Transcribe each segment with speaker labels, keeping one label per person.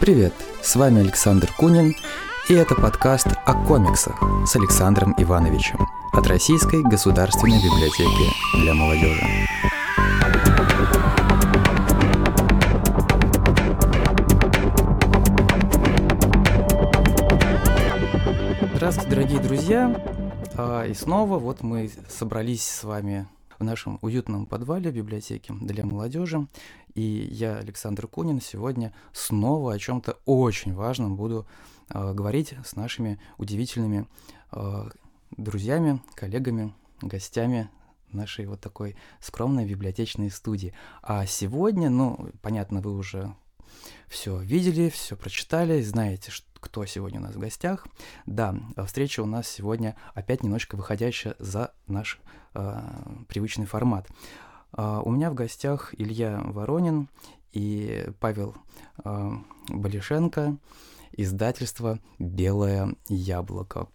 Speaker 1: Привет, с вами Александр Кунин, и это подкаст о комиксах с Александром Ивановичем от Российской государственной библиотеки для молодежи. Здравствуйте, дорогие друзья! А, и снова вот мы собрались с вами в нашем уютном подвале библиотеки для молодежи. И я, Александр Кунин, сегодня снова о чем-то очень важном буду э, говорить с нашими удивительными э, друзьями, коллегами, гостями нашей вот такой скромной библиотечной студии. А сегодня, ну, понятно, вы уже все видели, все прочитали, знаете, кто сегодня у нас в гостях. Да, встреча у нас сегодня опять немножко выходящая за наш э, привычный формат. Э, у меня в гостях Илья Воронин и Павел э, Балишенко, издательство «Белое яблоко».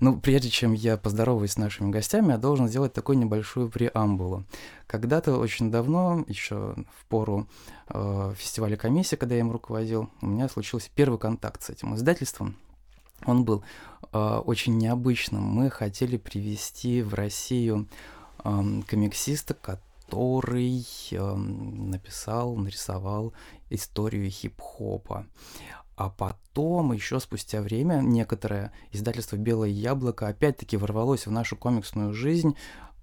Speaker 1: Ну, прежде чем я поздороваюсь с нашими гостями, я должен сделать такую небольшую преамбулу. Когда-то очень давно, еще в пору э, фестиваля комиссии, когда я им руководил, у меня случился первый контакт с этим издательством. Он был э, очень необычным. Мы хотели привести в Россию э, комиксиста, который э, написал, нарисовал историю хип-хопа. А потом, еще спустя время, некоторое издательство «Белое яблоко» опять-таки ворвалось в нашу комиксную жизнь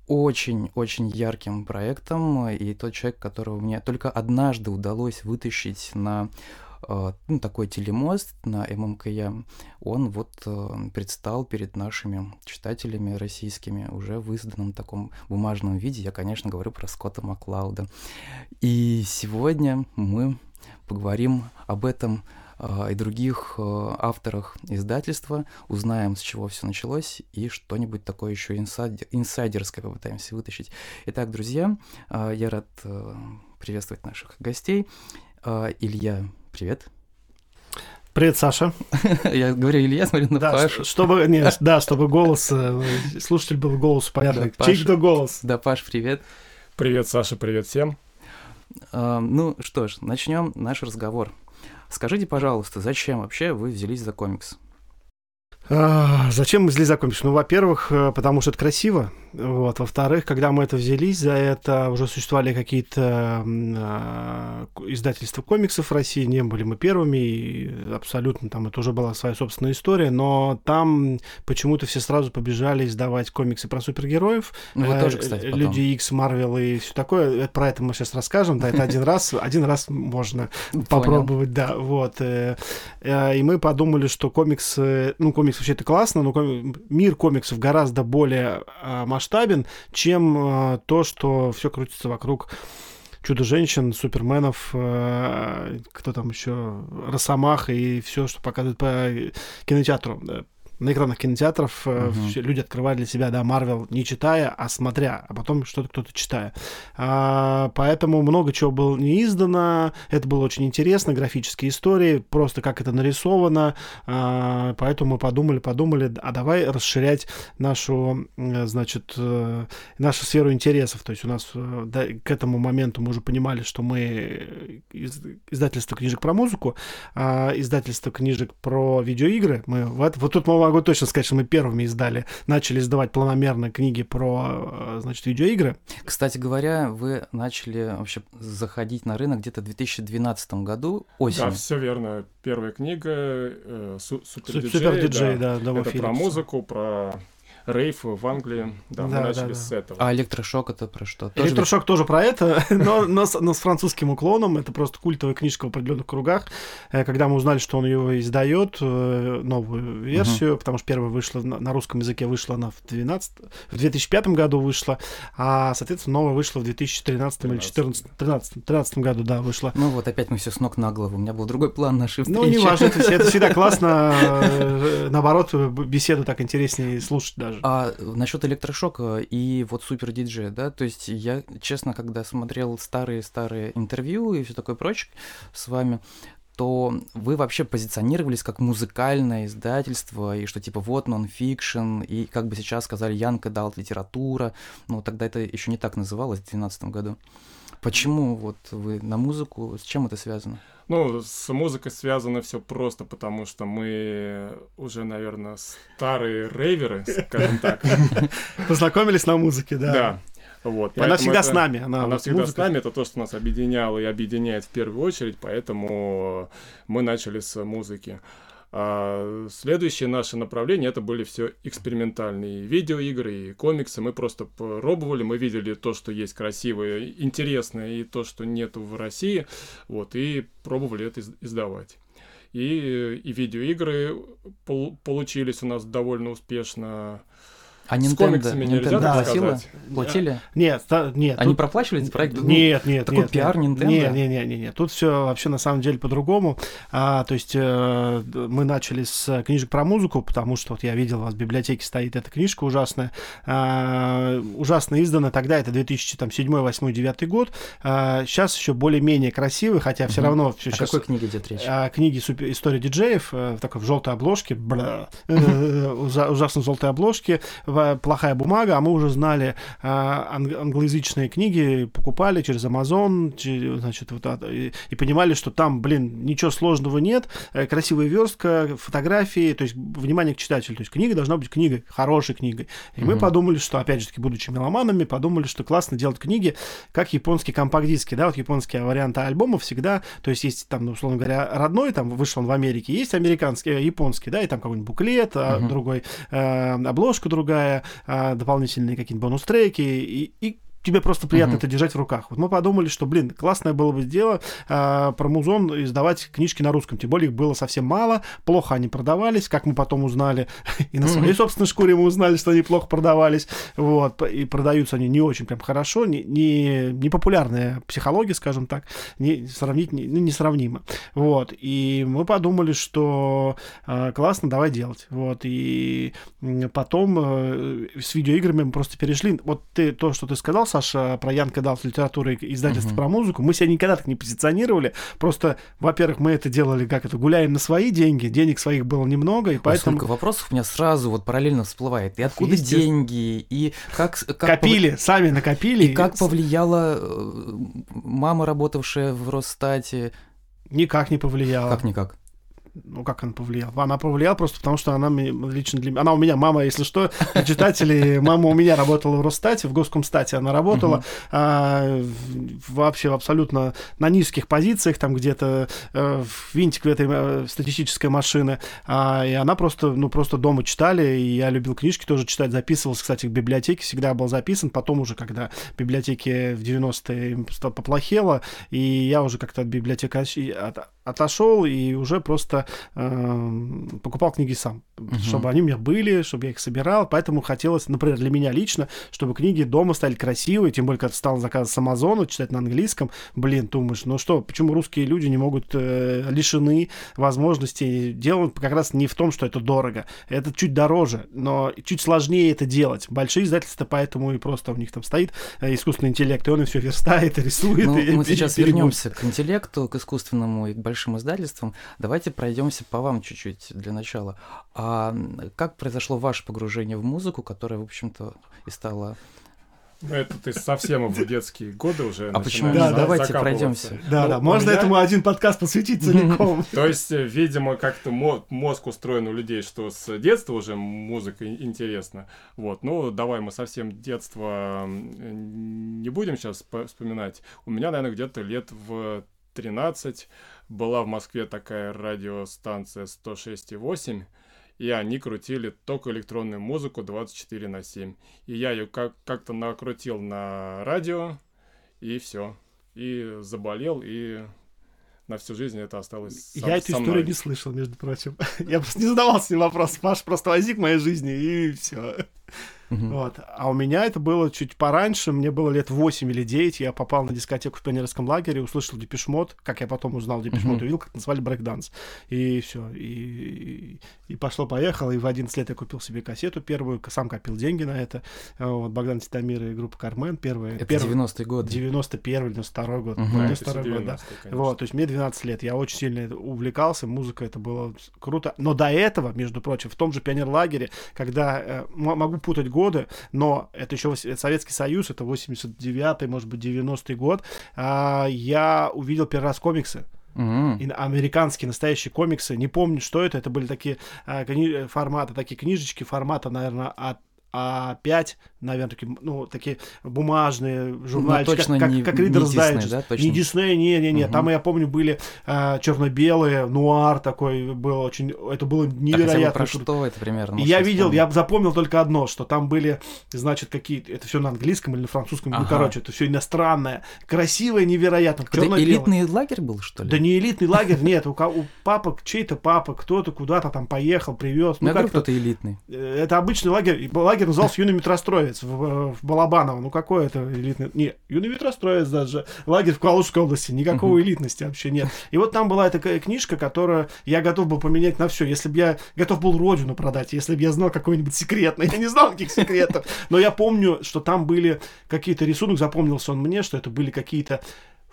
Speaker 1: очень-очень ярким проектом, и тот человек, которого мне только однажды удалось вытащить на э, ну, такой телемост на ММКЯ, он вот э, предстал перед нашими читателями российскими уже в изданном таком бумажном виде. Я, конечно, говорю про Скотта Маклауда. И сегодня мы поговорим об этом и других а, авторах издательства, узнаем, с чего все началось, и что-нибудь такое еще инсайдер, инсайдерское попытаемся вытащить. Итак, друзья, а, я рад приветствовать наших гостей. Илья, привет.
Speaker 2: Привет, Саша.
Speaker 1: Я говорю Илья, смотрю на
Speaker 2: да,
Speaker 1: Пашу.
Speaker 2: Чтобы, нет, да, чтобы голос, э, слушатель был голос понятно. Да, Чей кто голос?
Speaker 1: Да, Паш, привет.
Speaker 3: Привет, Саша, привет всем.
Speaker 1: Ну что ж, начнем наш разговор. Скажите, пожалуйста, зачем вообще вы взялись за комикс?
Speaker 2: А, зачем мы за комикс? Ну, во-первых, э, потому что это красиво. Вот. Во-вторых, когда мы это взялись, за это уже существовали какие-то э, издательства комиксов в России, не были мы первыми, и абсолютно там это уже была своя собственная история, но там почему-то все сразу побежали издавать комиксы про супергероев.
Speaker 1: Ну, вы тоже, кстати, потом.
Speaker 2: Люди X, Марвел и все такое. Про это мы сейчас расскажем, да, это один раз, один раз можно попробовать, да, вот. Э, э, и мы подумали, что комиксы, ну, комикс вообще это классно, но мир комиксов гораздо более масштабный масштабен, чем э, то, что все крутится вокруг чудо-женщин, суперменов, э, кто там еще, Росомах и все, что показывают по кинотеатру на экранах кинотеатров угу. люди открывали для себя, да, Марвел не читая, а смотря, а потом что-то кто-то читая. А, поэтому много чего было не издано, это было очень интересно, графические истории, просто как это нарисовано, а, поэтому мы подумали, подумали, а давай расширять нашу, значит, э, нашу сферу интересов, то есть у нас э, да, к этому моменту мы уже понимали, что мы из, издательство книжек про музыку, а издательство книжек про видеоигры, мы вот, вот тут мы могу точно сказать, что мы первыми издали, начали издавать планомерно книги про, э, значит, видеоигры.
Speaker 1: Кстати говоря, вы начали вообще заходить на рынок где-то в 2012 году, осенью.
Speaker 3: Да, все верно. Первая книга э, Супер
Speaker 2: Диджей, Супер Диджей да,
Speaker 3: да, это про музыку, про рейф в Англии. Да, да мы начали да, да. с этого.
Speaker 1: А электрошок это про что?
Speaker 2: Тоже электрошок ведь... тоже про это, но, но, но с французским уклоном. Это просто культовая книжка в определенных кругах. Э, когда мы узнали, что он ее издает, э, новую версию, угу. потому что первая вышла на русском языке, вышла она в, 12, в 2005 году вышла, а, соответственно, новая вышла в 2013 13. или 2014 13, 13 году, да, вышла.
Speaker 1: Ну вот опять мы все с ног на голову. У меня был другой план нашей встречи.
Speaker 2: Ну, не важно, это, это всегда классно. Э, наоборот, беседу так интереснее слушать даже
Speaker 1: даже. А насчет электрошока и вот супер диджея, да, то есть я, честно, когда смотрел старые-старые интервью и все такое прочее с вами, то вы вообще позиционировались как музыкальное издательство, и что типа вот нон-фикшн, и как бы сейчас сказали, Янка дал литература, ну тогда это еще не так называлось в 2012 году. Почему вот вы на музыку, с чем это связано?
Speaker 3: Ну, с музыкой связано все просто, потому что мы уже, наверное, старые рейверы, скажем так.
Speaker 2: Познакомились на музыке, да.
Speaker 3: Да. Вот,
Speaker 2: она всегда это, с нами. Она,
Speaker 3: она всегда музыка. с нами, это то, что нас объединяло и объединяет в первую очередь, поэтому мы начали с музыки. А следующее наше направление это были все экспериментальные видеоигры и комиксы. Мы просто пробовали, мы видели то, что есть красивое, интересное, и то, что нету в России, вот, и пробовали это издавать. И, и видеоигры пол получились у нас довольно успешно.
Speaker 1: А Nintendo, с комиксами нельзя Nintendo да, платила? Платили?
Speaker 2: Нет, та, нет.
Speaker 1: Они тут... проплачивали эти проекты?
Speaker 2: Нет, нет,
Speaker 1: Такой
Speaker 2: нет.
Speaker 1: пиар Nintendo?
Speaker 2: Нет, нет, нет, нет, нет. Тут все вообще на самом деле по-другому. А, то есть э, мы начали с книжек про музыку, потому что вот я видел, у вас в библиотеке стоит эта книжка ужасная. А, ужасно издана тогда, это 2007, 2008, 2009 год. А, сейчас еще более-менее красивый, хотя все угу. равно... Все
Speaker 1: о
Speaker 2: сейчас,
Speaker 1: какой книге идет речь?
Speaker 2: Книге супер, «История диджеев», э, такой в желтой обложке, бля, э, ужасно желтой обложке, плохая бумага, а мы уже знали э, англоязычные книги, покупали через Amazon, через, значит, вот, и, и понимали, что там, блин, ничего сложного нет, э, красивая верстка, фотографии, то есть внимание к читателю, то есть книга должна быть книгой, хорошей книгой. И mm-hmm. мы подумали, что, опять же таки, будучи меломанами, подумали, что классно делать книги, как японские компакт-диски, да, вот японские варианты альбомов всегда, то есть есть там, ну, условно говоря, родной, там вышел он в Америке, есть американский, э, японский, да, и там какой-нибудь буклет, mm-hmm. другой, э, обложка другая, э, дополнительные какие-нибудь бонус-треки, и, и тебе просто приятно uh-huh. это держать в руках. Вот мы подумали, что, блин, классное было бы дело э, про музон издавать книжки на русском. Тем более их было совсем мало, плохо они продавались, как мы потом узнали, и на своей uh-huh. собственной шкуре мы узнали, что они плохо продавались. Вот, и продаются они не очень прям хорошо, не, не, не популярная психология, скажем так, не сравнить, не, ну, несравнимо. Вот, и мы подумали, что э, классно, давай делать. Вот, и потом э, с видеоиграми мы просто перешли. Вот ты, то, что ты сказал, Саша про Янка дал с литературой издательство uh-huh. про музыку, мы себя никогда так не позиционировали. Просто, во-первых, мы это делали, как это, гуляем на свои деньги, денег своих было немного, и поэтому...
Speaker 1: Сколько вопросов у меня сразу вот параллельно всплывает. И откуда деньги, и как... как
Speaker 2: Копили, пов... сами накопили.
Speaker 1: И как повлияла э, мама, работавшая в Росстате?
Speaker 2: Никак не повлияла.
Speaker 1: Как никак?
Speaker 2: Ну, как она повлияла? Она повлияла просто потому, что она лично для меня... Она у меня, мама, если что, читатели, мама у меня работала в Росстате, в Госкомстате она работала, а, вообще абсолютно на низких позициях, там где-то э, винтик в этой э, статистической машины, а, и она просто, ну, просто дома читали, и я любил книжки тоже читать, записывался, кстати, в библиотеке, всегда был записан, потом уже, когда библиотеки в 90-е поплохело, и я уже как-то от библиотеки отошел и уже просто э, покупал книги сам, угу. чтобы они у меня были, чтобы я их собирал. Поэтому хотелось, например, для меня лично, чтобы книги дома стали красивые, тем более, когда стал заказывать с Амазона, читать на английском. Блин, думаешь, ну что, почему русские люди не могут э, лишены возможности делать как раз не в том, что это дорого. Это чуть дороже, но чуть сложнее это делать. Большие издательства, поэтому и просто у них там стоит э, искусственный интеллект, и он и все верстает, и рисует.
Speaker 1: Ну,
Speaker 2: и,
Speaker 1: мы и, сейчас и вернемся к интеллекту, к искусственному и к большим издательствам. Давайте пройдемся по вам чуть-чуть для начала. А как произошло ваше погружение в музыку, которая, в общем-то, и стала
Speaker 3: ну, это ты совсем в детские годы уже
Speaker 1: А почему? Да,
Speaker 2: давайте
Speaker 1: пройдемся.
Speaker 2: Да, ну, да, можно меня... этому один подкаст посвятить целиком.
Speaker 3: То есть, видимо, как-то мозг устроен у людей, что с детства уже музыка интересна. Вот, ну, давай мы совсем детство не будем сейчас вспоминать. У меня, наверное, где-то лет в 13 была в Москве такая радиостанция 106,8, и они крутили только электронную музыку 24 на 7. И я ее как- как-то накрутил на радио, и все. И заболел, и на всю жизнь это осталось
Speaker 2: со, Я эту со историю не слышал, между прочим. Я просто не задавался вопросом. Паш просто возник в моей жизни, и все. Uh-huh. Вот. А у меня это было чуть пораньше, мне было лет 8 или 9, я попал на дискотеку в пионерском лагере, услышал Депешмот, как я потом узнал Депешмот, uh-huh. увидел, как назвали брейкданс. И все. И, и пошло-поехало, и в 11 лет я купил себе кассету первую, сам копил деньги на это. Вот, Богдан Титамир и группа Кармен первая.
Speaker 1: Это первый, 90-е годы.
Speaker 2: 91 92 год. Uh-huh. 92 год, да. Вот, то есть мне 12 лет, я очень сильно увлекался, музыка это было круто. Но до этого, между прочим, в том же пионерлагере, когда, э, могу путать годы, но это еще Советский Союз, это 89-й, может быть, 90-й год. А, я увидел первый раз комиксы. Mm-hmm. И американские настоящие комиксы. Не помню, что это. Это были такие а, кни- форматы, такие книжечки формата, наверное, от А5, наверное, такие, ну, такие бумажные журнальчики, ну, точно как, не, как Reader's не Digest. Да, точно? Не Дисней, не, не, не. Угу. Там, я помню, были э, черно-белые, нуар такой был очень, это было невероятно.
Speaker 1: Так, про что это примерно?
Speaker 2: И я видел, вспомнить. я запомнил только одно, что там были, значит, какие это все на английском или на французском, ну, ага. ну, короче, это все иностранное, красивое, невероятно.
Speaker 1: Это элитный лагерь был, что ли?
Speaker 2: Да не элитный лагерь, нет, у, у папы, чей-то папа, кто-то куда-то там поехал, привез.
Speaker 1: Ну, ну кто-то элитный.
Speaker 2: Э, это обычный лагерь, лагерь назывался Юный метростроец в, в Балабаново. Ну какой это элитный... Не, юный метростроец даже. Лагерь в Калужской области. Никакой элитности вообще нет. И вот там была такая книжка, которую я готов был поменять на все. Если бы я готов был родину продать, если бы я знал какой-нибудь секретный. Я не знал никаких секретов. Но я помню, что там были какие-то рисунок, запомнился он мне, что это были какие-то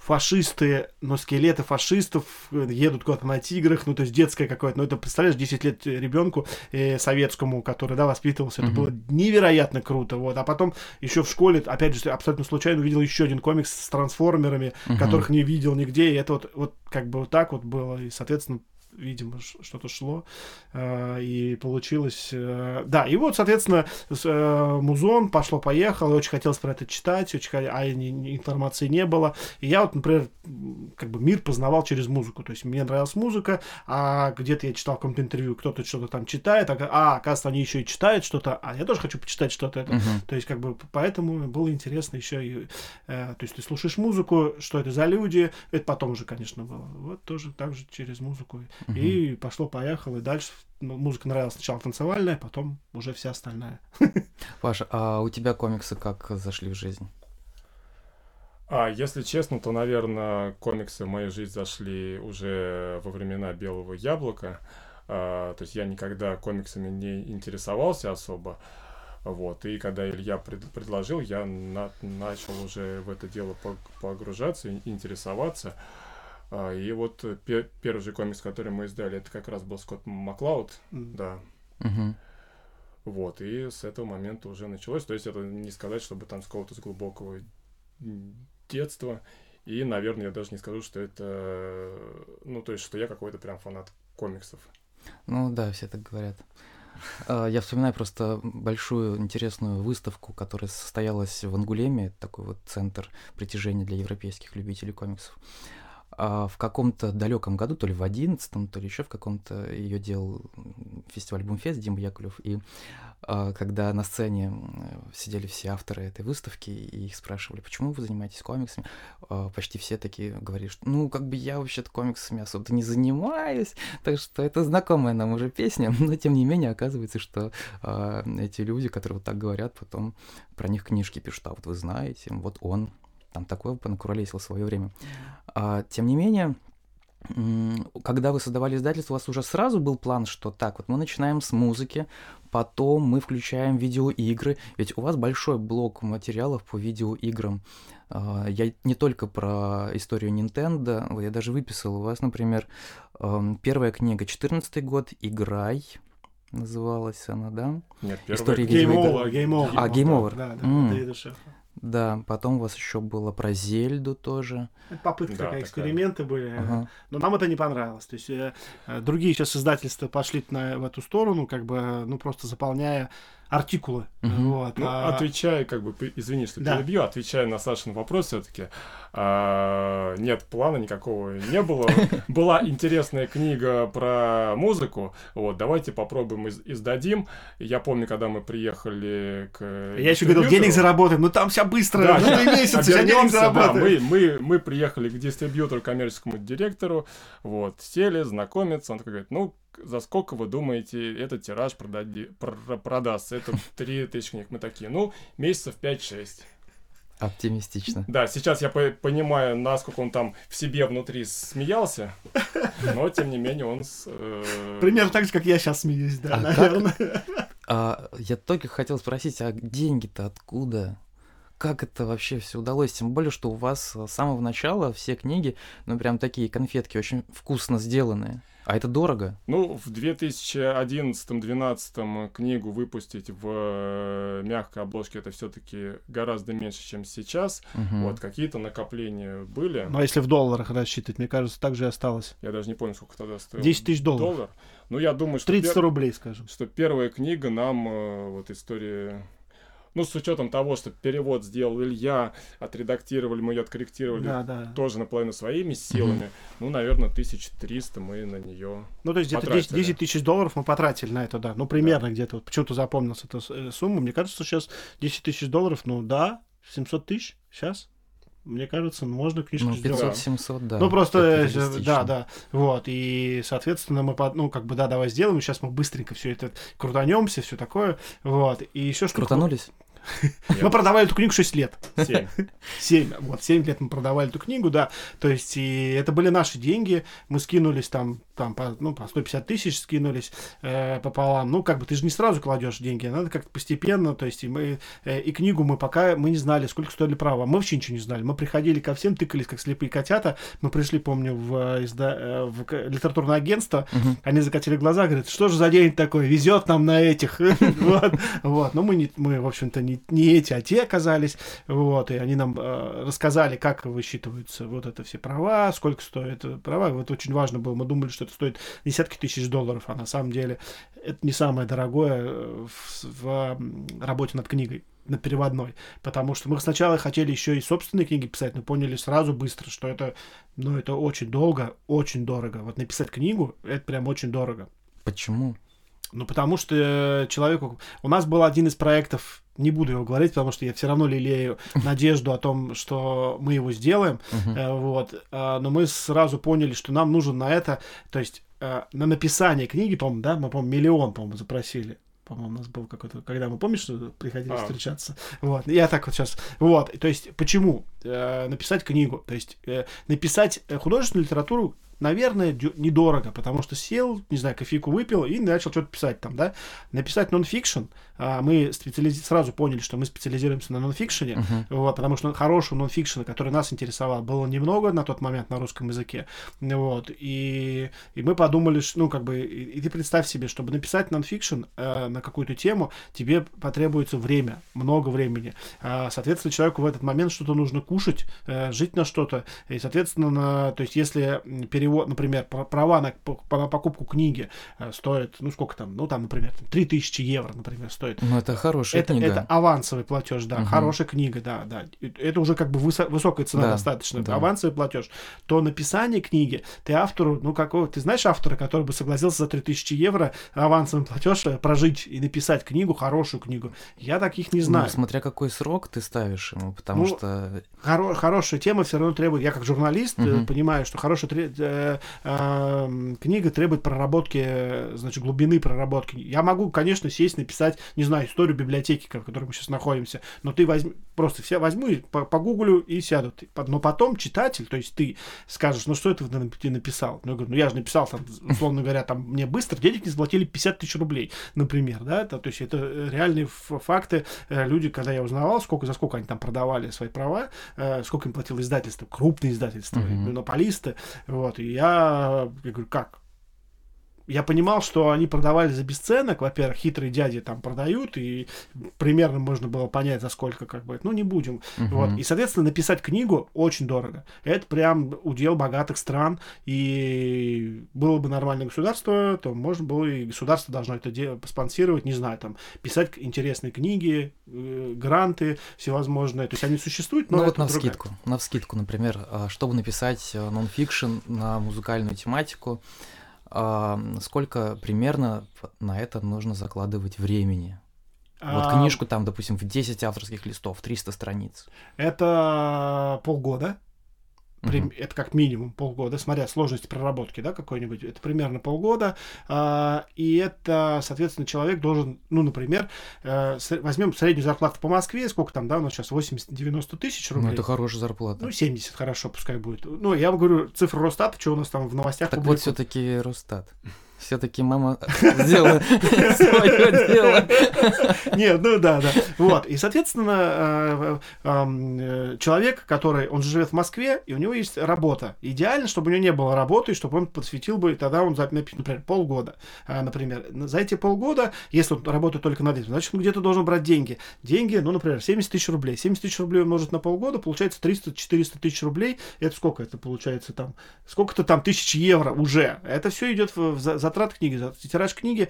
Speaker 2: фашисты, но скелеты фашистов э, едут куда-то на тиграх, ну, то есть детское какое-то, ну, это, представляешь, 10 лет ребенку э, советскому, который, да, воспитывался, это было невероятно круто, вот, а потом еще в школе, опять же, абсолютно случайно увидел еще один комикс с трансформерами, mm-hmm. которых не видел нигде, и это вот, вот как бы вот так вот было, и, соответственно, видимо, что-то шло, э, и получилось... Э, да, и вот, соответственно, э, музон пошло-поехало, очень хотелось про это читать, очень, а информации не было. И я вот, например, как бы мир познавал через музыку, то есть мне нравилась музыка, а где-то я читал в каком-то интервью, кто-то что-то там читает, а, а оказывается, они еще и читают что-то, а я тоже хочу почитать что-то это. Uh-huh. То есть, как бы, поэтому было интересно еще и... то есть, ты слушаешь музыку, что это за люди, это потом уже, конечно, было. Вот тоже так же через музыку. Угу. И пошло-поехало, и дальше музыка нравилась сначала танцевальная, потом уже вся остальная.
Speaker 1: Паша, а у тебя комиксы как зашли в жизнь?
Speaker 3: А, если честно, то, наверное, комиксы в мою жизнь зашли уже во времена Белого Яблока. А, то есть я никогда комиксами не интересовался особо. Вот, и когда Илья пред, предложил, я на, начал уже в это дело погружаться, интересоваться. А, и вот э, пер первый же комикс, который мы издали, это как раз был Скотт Маклауд, mm. да.
Speaker 1: Mm-hmm.
Speaker 3: Вот, и с этого момента уже началось. То есть это не сказать, чтобы там с какого-то с глубокого детства. И, наверное, я даже не скажу, что это... Ну, то есть, что я какой-то прям фанат комиксов.
Speaker 1: Ну да, все так говорят. А, я вспоминаю просто большую интересную выставку, которая состоялась в Ангулеме, такой вот центр притяжения для европейских любителей комиксов в каком-то далеком году, то ли в одиннадцатом, то ли еще в каком-то ее делал фестиваль Бумфест Дима Яковлев. И а, когда на сцене сидели все авторы этой выставки, и их спрашивали, почему вы занимаетесь комиксами, а, почти все такие говорили, что ну, как бы я вообще-то комиксами особо не занимаюсь, так что это знакомая нам уже песня, но тем не менее оказывается, что а, эти люди, которые вот так говорят, потом про них книжки пишут, а вот вы знаете, вот он там такое понакуролесил в свое время. А, тем не менее, когда вы создавали издательство, у вас уже сразу был план, что так, вот мы начинаем с музыки, потом мы включаем видеоигры, ведь у вас большой блок материалов по видеоиграм. А, я не только про историю Nintendo, я даже выписал у вас, например, первая книга 14 год «Играй», называлась она, да?
Speaker 3: Нет, первая... История Game Over,
Speaker 2: Game Over.
Speaker 1: А, Game Over.
Speaker 2: Да, да, mm.
Speaker 1: Да, потом у вас еще было про Зельду тоже.
Speaker 2: Попытки да, такая, эксперименты были. Ага. Но нам это не понравилось. То есть э, э другие сейчас издательства пошли на, в эту сторону, как бы, ну, просто заполняя артикулы. Угу. Вот,
Speaker 3: ну, а... Отвечая, как бы, извини, что да. перебью, отвечая на Сашин вопрос все-таки, а, нет плана никакого не было. Была интересная книга про музыку, вот, давайте попробуем из издадим. Я помню, когда мы приехали к
Speaker 2: Я еще говорил, денег заработаем, но ну, там все быстро, да, ну, месяц, денег
Speaker 3: заработаем. Да, мы, мы, мы приехали к дистрибьютору, коммерческому директору, вот, сели, знакомиться, он такой говорит, ну, за сколько вы думаете этот тираж продади, пр продастся? Это 3000 книг. Мы такие, ну, месяцев 5-6.
Speaker 1: Оптимистично.
Speaker 3: Да, сейчас я по понимаю, насколько он там в себе внутри смеялся, но тем не менее он... С,
Speaker 2: э... Примерно так же, как я сейчас смеюсь, да, а наверное. Как...
Speaker 1: А, я только хотел спросить, а деньги-то откуда? Как это вообще все удалось? Тем более, что у вас с самого начала все книги, ну прям такие конфетки очень вкусно сделанные. А это дорого?
Speaker 3: Ну, в 2011-2012 книгу выпустить в э, мягкой обложке это все-таки гораздо меньше, чем сейчас. Угу. Вот, какие-то накопления были.
Speaker 2: Ну, а если в долларах рассчитывать, мне кажется, так же и осталось.
Speaker 3: Я даже не помню, сколько тогда стоило.
Speaker 2: 10 тысяч долларов. Доллар.
Speaker 3: Ну, я думаю, что...
Speaker 2: 30 пер... рублей, скажем.
Speaker 3: Что первая книга нам, э, вот история ну, с учетом того, что перевод сделал Илья, отредактировали мы ее, откорректировали да, да. тоже наполовину своими силами. Mm-hmm. Ну, наверное, 1300 мы на нее
Speaker 2: Ну, то есть где-то 10, 10 тысяч долларов мы потратили на это, да. Ну, примерно да. где-то. Вот почему-то запомнился эта э, сумма. Мне кажется, что сейчас 10 тысяч долларов, ну, да, 700 тысяч сейчас. Мне кажется, можно книжку ну,
Speaker 1: 500-700, да.
Speaker 2: Ну, просто, э, да, да. Вот, и, соответственно, мы, ну, как бы, да, давай сделаем, сейчас мы быстренько все это крутанемся, все такое, вот, и еще
Speaker 1: что Крутанулись?
Speaker 2: Мы продавали эту книгу 6 лет.
Speaker 3: 7.
Speaker 2: 7. Вот, 7 лет мы продавали эту книгу, да. То есть, и это были наши деньги. Мы скинулись там, там по, ну, по 150 тысяч скинулись э, пополам. Ну, как бы, ты же не сразу кладешь деньги, надо как-то постепенно. То есть, и мы, э, и книгу мы пока, мы не знали, сколько стоили права. Мы вообще ничего не знали. Мы приходили ко всем, тыкались, как слепые котята. Мы пришли, помню, в, изда... Э, в литературное агентство. Угу. Они закатили глаза, говорят, что же за день такой, везет нам на этих. Вот. Но мы, мы в общем-то, не, не эти, а те оказались, вот, и они нам э, рассказали, как высчитываются вот это все права, сколько стоят права, вот очень важно было, мы думали, что это стоит десятки тысяч долларов, а на самом деле это не самое дорогое э, в, в работе над книгой на переводной, потому что мы сначала хотели еще и собственные книги писать, но поняли сразу быстро, что это, ну, это очень долго, очень дорого. Вот написать книгу, это прям очень дорого.
Speaker 1: Почему?
Speaker 2: Ну, потому что э, человеку... У нас был один из проектов, не буду его говорить, потому что я все равно лелею надежду о том, что мы его сделаем. Uh-huh. Вот. А, но мы сразу поняли, что нам нужен на это... То есть э, на написание книги, по-моему, да, мы, по-моему, миллион, по-моему, запросили по-моему, у нас был какой-то, когда мы, помнишь, что приходили а. встречаться? Вот, я так вот сейчас, вот, то есть, почему э, написать книгу? То есть, э, написать художественную литературу наверное, недорого, потому что сел, не знаю, кофейку выпил и начал что-то писать там, да. Написать нон-фикшн, мы специализ... сразу поняли, что мы специализируемся на нон-фикшене, uh-huh. вот, потому что хорошего нон-фикшена, который нас интересовал, было немного на тот момент на русском языке, вот, и, и мы подумали, что, ну, как бы, и, и ты представь себе, чтобы написать нон-фикшн э, на какую-то тему, тебе потребуется время, много времени, э, соответственно, человеку в этот момент что-то нужно кушать, э, жить на что-то, и, соответственно, на, то есть, если перевод например, права на, на покупку книги э, стоят, ну сколько там, ну там, например, 3000 евро, например, стоит.
Speaker 1: Ну это хорошая
Speaker 2: это,
Speaker 1: книга.
Speaker 2: Это авансовый платеж, да, угу. хорошая книга, да, да. Это уже как бы высо- высокая цена да, достаточно, да. авансовый платеж. То написание книги, ты автору, ну какого, ты знаешь автора, который бы согласился за 3000 евро авансовый платеж э, прожить и написать книгу, хорошую книгу? Я таких не знаю. Ну,
Speaker 1: смотря какой срок ты ставишь ему, потому ну, что...
Speaker 2: Хоро- хорошая тема все равно требует, я как журналист угу. понимаю, что хорошая э, книга требует проработки, значит, глубины проработки. Я могу, конечно, сесть, написать, не знаю, историю библиотеки, в которой мы сейчас находимся, но ты возьми, просто все возьму, по погуглю и сяду. Но потом читатель, то есть ты скажешь, ну что это ты написал? Ну, я говорю, ну я же написал, там, условно говоря, там мне быстро денег не заплатили 50 тысяч рублей, например, да, это, то есть это реальные факты. Э, люди, когда я узнавал, сколько, за сколько они там продавали свои права, э, сколько им платило издательство, крупные издательства, uh-huh. монополисты, вот, и я, я говорю, как? Я понимал, что они продавали за бесценок. Во-первых, хитрые дяди там продают, и примерно можно было понять, за сколько, как бы, ну, не будем. Uh-huh. Вот. И, соответственно, написать книгу очень дорого. Это прям удел богатых стран, и было бы нормальное государство, то можно было и государство должно это спонсировать, не знаю, там, писать интересные книги, э, гранты всевозможные. То есть они существуют, но
Speaker 1: ну, вот на вскидку, на вскидку, например, а, чтобы написать э, нон-фикшн на музыкальную тематику, сколько примерно на это нужно закладывать времени? Вот а, книжку там, допустим, в 10 авторских листов, 300 страниц.
Speaker 2: Это полгода. Угу. Это как минимум полгода, смотря сложность проработки, да, какой-нибудь. Это примерно полгода. А, и это, соответственно, человек должен, ну, например, э, возьмем среднюю зарплату по Москве, сколько там, да, у нас сейчас 80-90 тысяч рублей.
Speaker 1: Ну, это хорошая зарплата.
Speaker 2: Ну, 70 хорошо, пускай будет. Ну, я вам говорю, цифру Росстата, что у нас там в новостях
Speaker 1: Так вот все-таки Росстат. Все-таки мама сделала свое дело.
Speaker 2: Нет, ну да, да. Вот. И, соответственно, э, э, человек, который, он же живет в Москве, и у него есть работа. Идеально, чтобы у него не было работы, и чтобы он подсветил бы, тогда он, например, полгода, например. За эти полгода, если он работает только над этим, значит, он где-то должен брать деньги. Деньги, ну, например, 70 тысяч рублей. 70 тысяч рублей умножить на полгода, получается 300-400 тысяч рублей. Это сколько это получается там? Сколько-то там тысяч евро уже. Это все идет в затрат книги. Тираж книги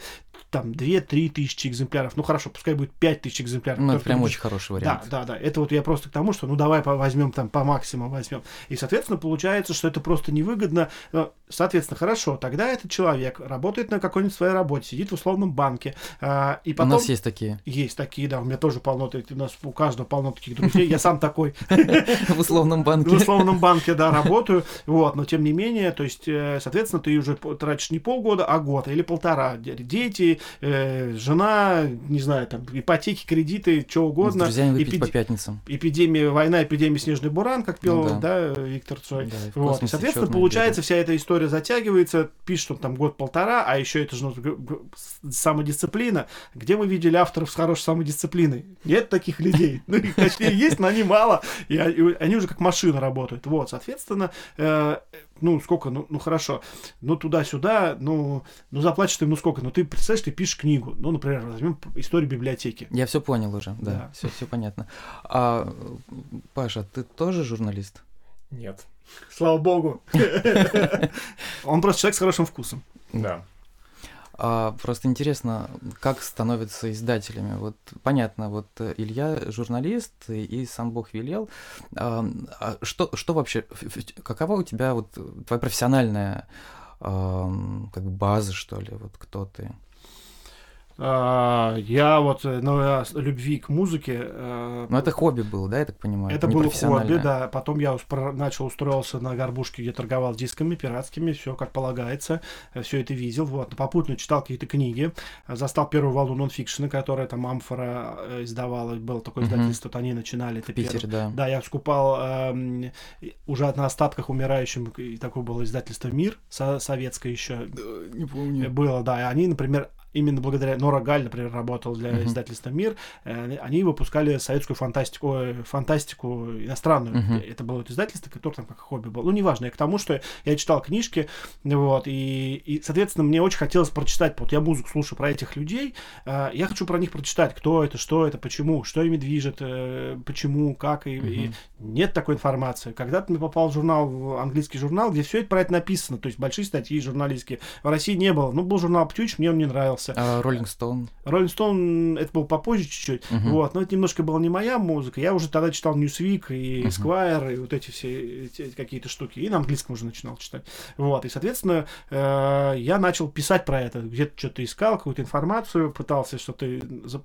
Speaker 2: там 2-3 тысячи экземпляров. Ну, хорошо, пускай будет 5 тысяч экземпляров.
Speaker 1: Ну, это прям очень хороший вариант.
Speaker 2: Да, да, да. Это вот я просто к тому, что ну давай возьмем там по максимуму возьмем. И, соответственно, получается, что это просто невыгодно. Соответственно, хорошо, тогда этот человек работает на какой-нибудь своей работе, сидит в условном банке. А, и потом...
Speaker 1: У нас есть такие.
Speaker 2: Есть такие, да. У меня тоже полно, у нас у каждого полно таких друзей. Я сам такой.
Speaker 1: В условном банке.
Speaker 2: В условном банке, да, работаю. Вот, но тем не менее, то есть, э, соответственно, ты уже тратишь не полгода, а год или полтора. Дети, э, жена, не знаю, там, ипотеки, кредиты, что угодно.
Speaker 1: С друзьями выпить по пятницам.
Speaker 2: Эпидемия, война, эпидемия, снежный буран, как пел, ну, да. Виктор Цой. Вот. Соответственно, получается, вся эта история затягивается, пишет он там год-полтора, а еще это же ну, самодисциплина. Где мы видели авторов с хорошей самодисциплиной? Нет таких людей. Ну, точнее, есть, но они мало. И они уже как машина работают. Вот, соответственно, э, ну, сколько, ну, ну хорошо, ну, туда-сюда, ну, ну, заплатишь ты, ну, сколько, ну, ты, представляешь, ты пишешь книгу, ну, например, возьмем историю библиотеки.
Speaker 1: Я все понял уже, да, да. все, все понятно. А, Паша, ты тоже журналист?
Speaker 3: Нет.
Speaker 2: Слава богу. Он просто человек с хорошим вкусом.
Speaker 3: Да.
Speaker 1: А, просто интересно, как становятся издателями. Вот понятно, вот Илья журналист и, и сам Бог велел. А, а что, что вообще, какова у тебя вот твоя профессиональная а, как база, что ли, вот кто ты?
Speaker 2: А, я вот, э, ну, я любви к музыке... Э,
Speaker 1: ну, это хобби было, да, я так понимаю?
Speaker 2: Это было хобби, да. Потом я начал устроился на горбушке, где торговал дисками пиратскими, все как полагается, э, все это видел, вот. Попутно читал какие-то книги, застал первую волну нонфикшена, которая там Амфора издавала, было такое издательство, вот они начинали.
Speaker 1: Это первый. да.
Speaker 2: Да, я скупал э, уже на остатках умирающим, такое было издательство «Мир», со советское еще.
Speaker 1: Не помню.
Speaker 2: Было, да, и они, например, именно благодаря Нора Галь, например, работал для uh-huh. издательства Мир, э, они выпускали советскую фантастику, фантастику иностранную. Uh-huh. Это было вот издательство, которое там как хобби было. Ну, неважно, я к тому, что я читал книжки, вот, и, и соответственно, мне очень хотелось прочитать, вот я музыку слушаю про этих людей, э, я хочу про них прочитать, кто это, что это, почему, что ими движет, э, почему, как, и, uh-huh. и нет такой информации. Когда-то мне попал в журнал, в английский журнал, где все это про это написано, то есть большие статьи журналистские. В России не было. Ну, был журнал Птюч, мне он не нравился нравился.
Speaker 1: А Роллинг Стоун?
Speaker 2: Роллинг Стоун, это был попозже чуть-чуть, uh-huh. вот, но это немножко была не моя музыка. Я уже тогда читал Newsweek и Esquire, uh-huh. и вот эти все эти, какие-то штуки, и на английском уже начинал читать. Вот, и, соответственно, э, я начал писать про это, где-то что-то искал, какую-то информацию, пытался что-то,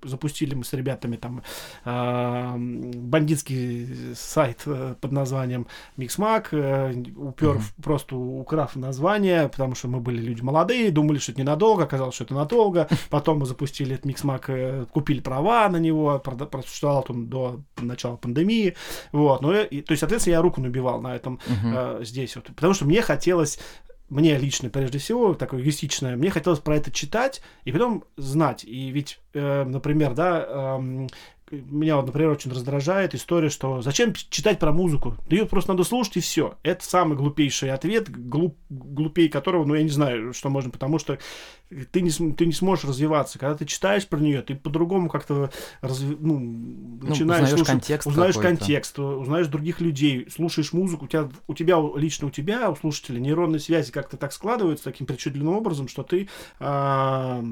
Speaker 2: запустили мы с ребятами там э, бандитский сайт э, под названием Mixmag, э, упер, uh-huh. просто украв название, потому что мы были люди молодые, думали, что это ненадолго, оказалось, что это надолго, долго. Потом мы запустили этот миксмак, э, купили права на него, просуществовал он до начала пандемии. Вот. Ну, и, то есть, соответственно, я руку набивал на этом uh-huh. э, здесь. Вот, потому что мне хотелось мне лично, прежде всего, такое эгоистичное, мне хотелось про это читать и потом знать. И ведь, э, например, да, э, меня, вот, например, очень раздражает история, что зачем читать про музыку? Да ее просто надо слушать и все. Это самый глупейший ответ, глуп, глупее которого, ну, я не знаю, что можно, потому что ты не, ты не сможешь развиваться. Когда ты читаешь про нее, ты по-другому как-то разви, ну,
Speaker 1: ну, начинаешь узнаешь слушать, контекст
Speaker 2: узнаешь контекст, узнаешь других людей, слушаешь музыку, у тебя, у тебя лично у тебя, у слушателя нейронные связи как-то так складываются таким причудливым образом, что ты а,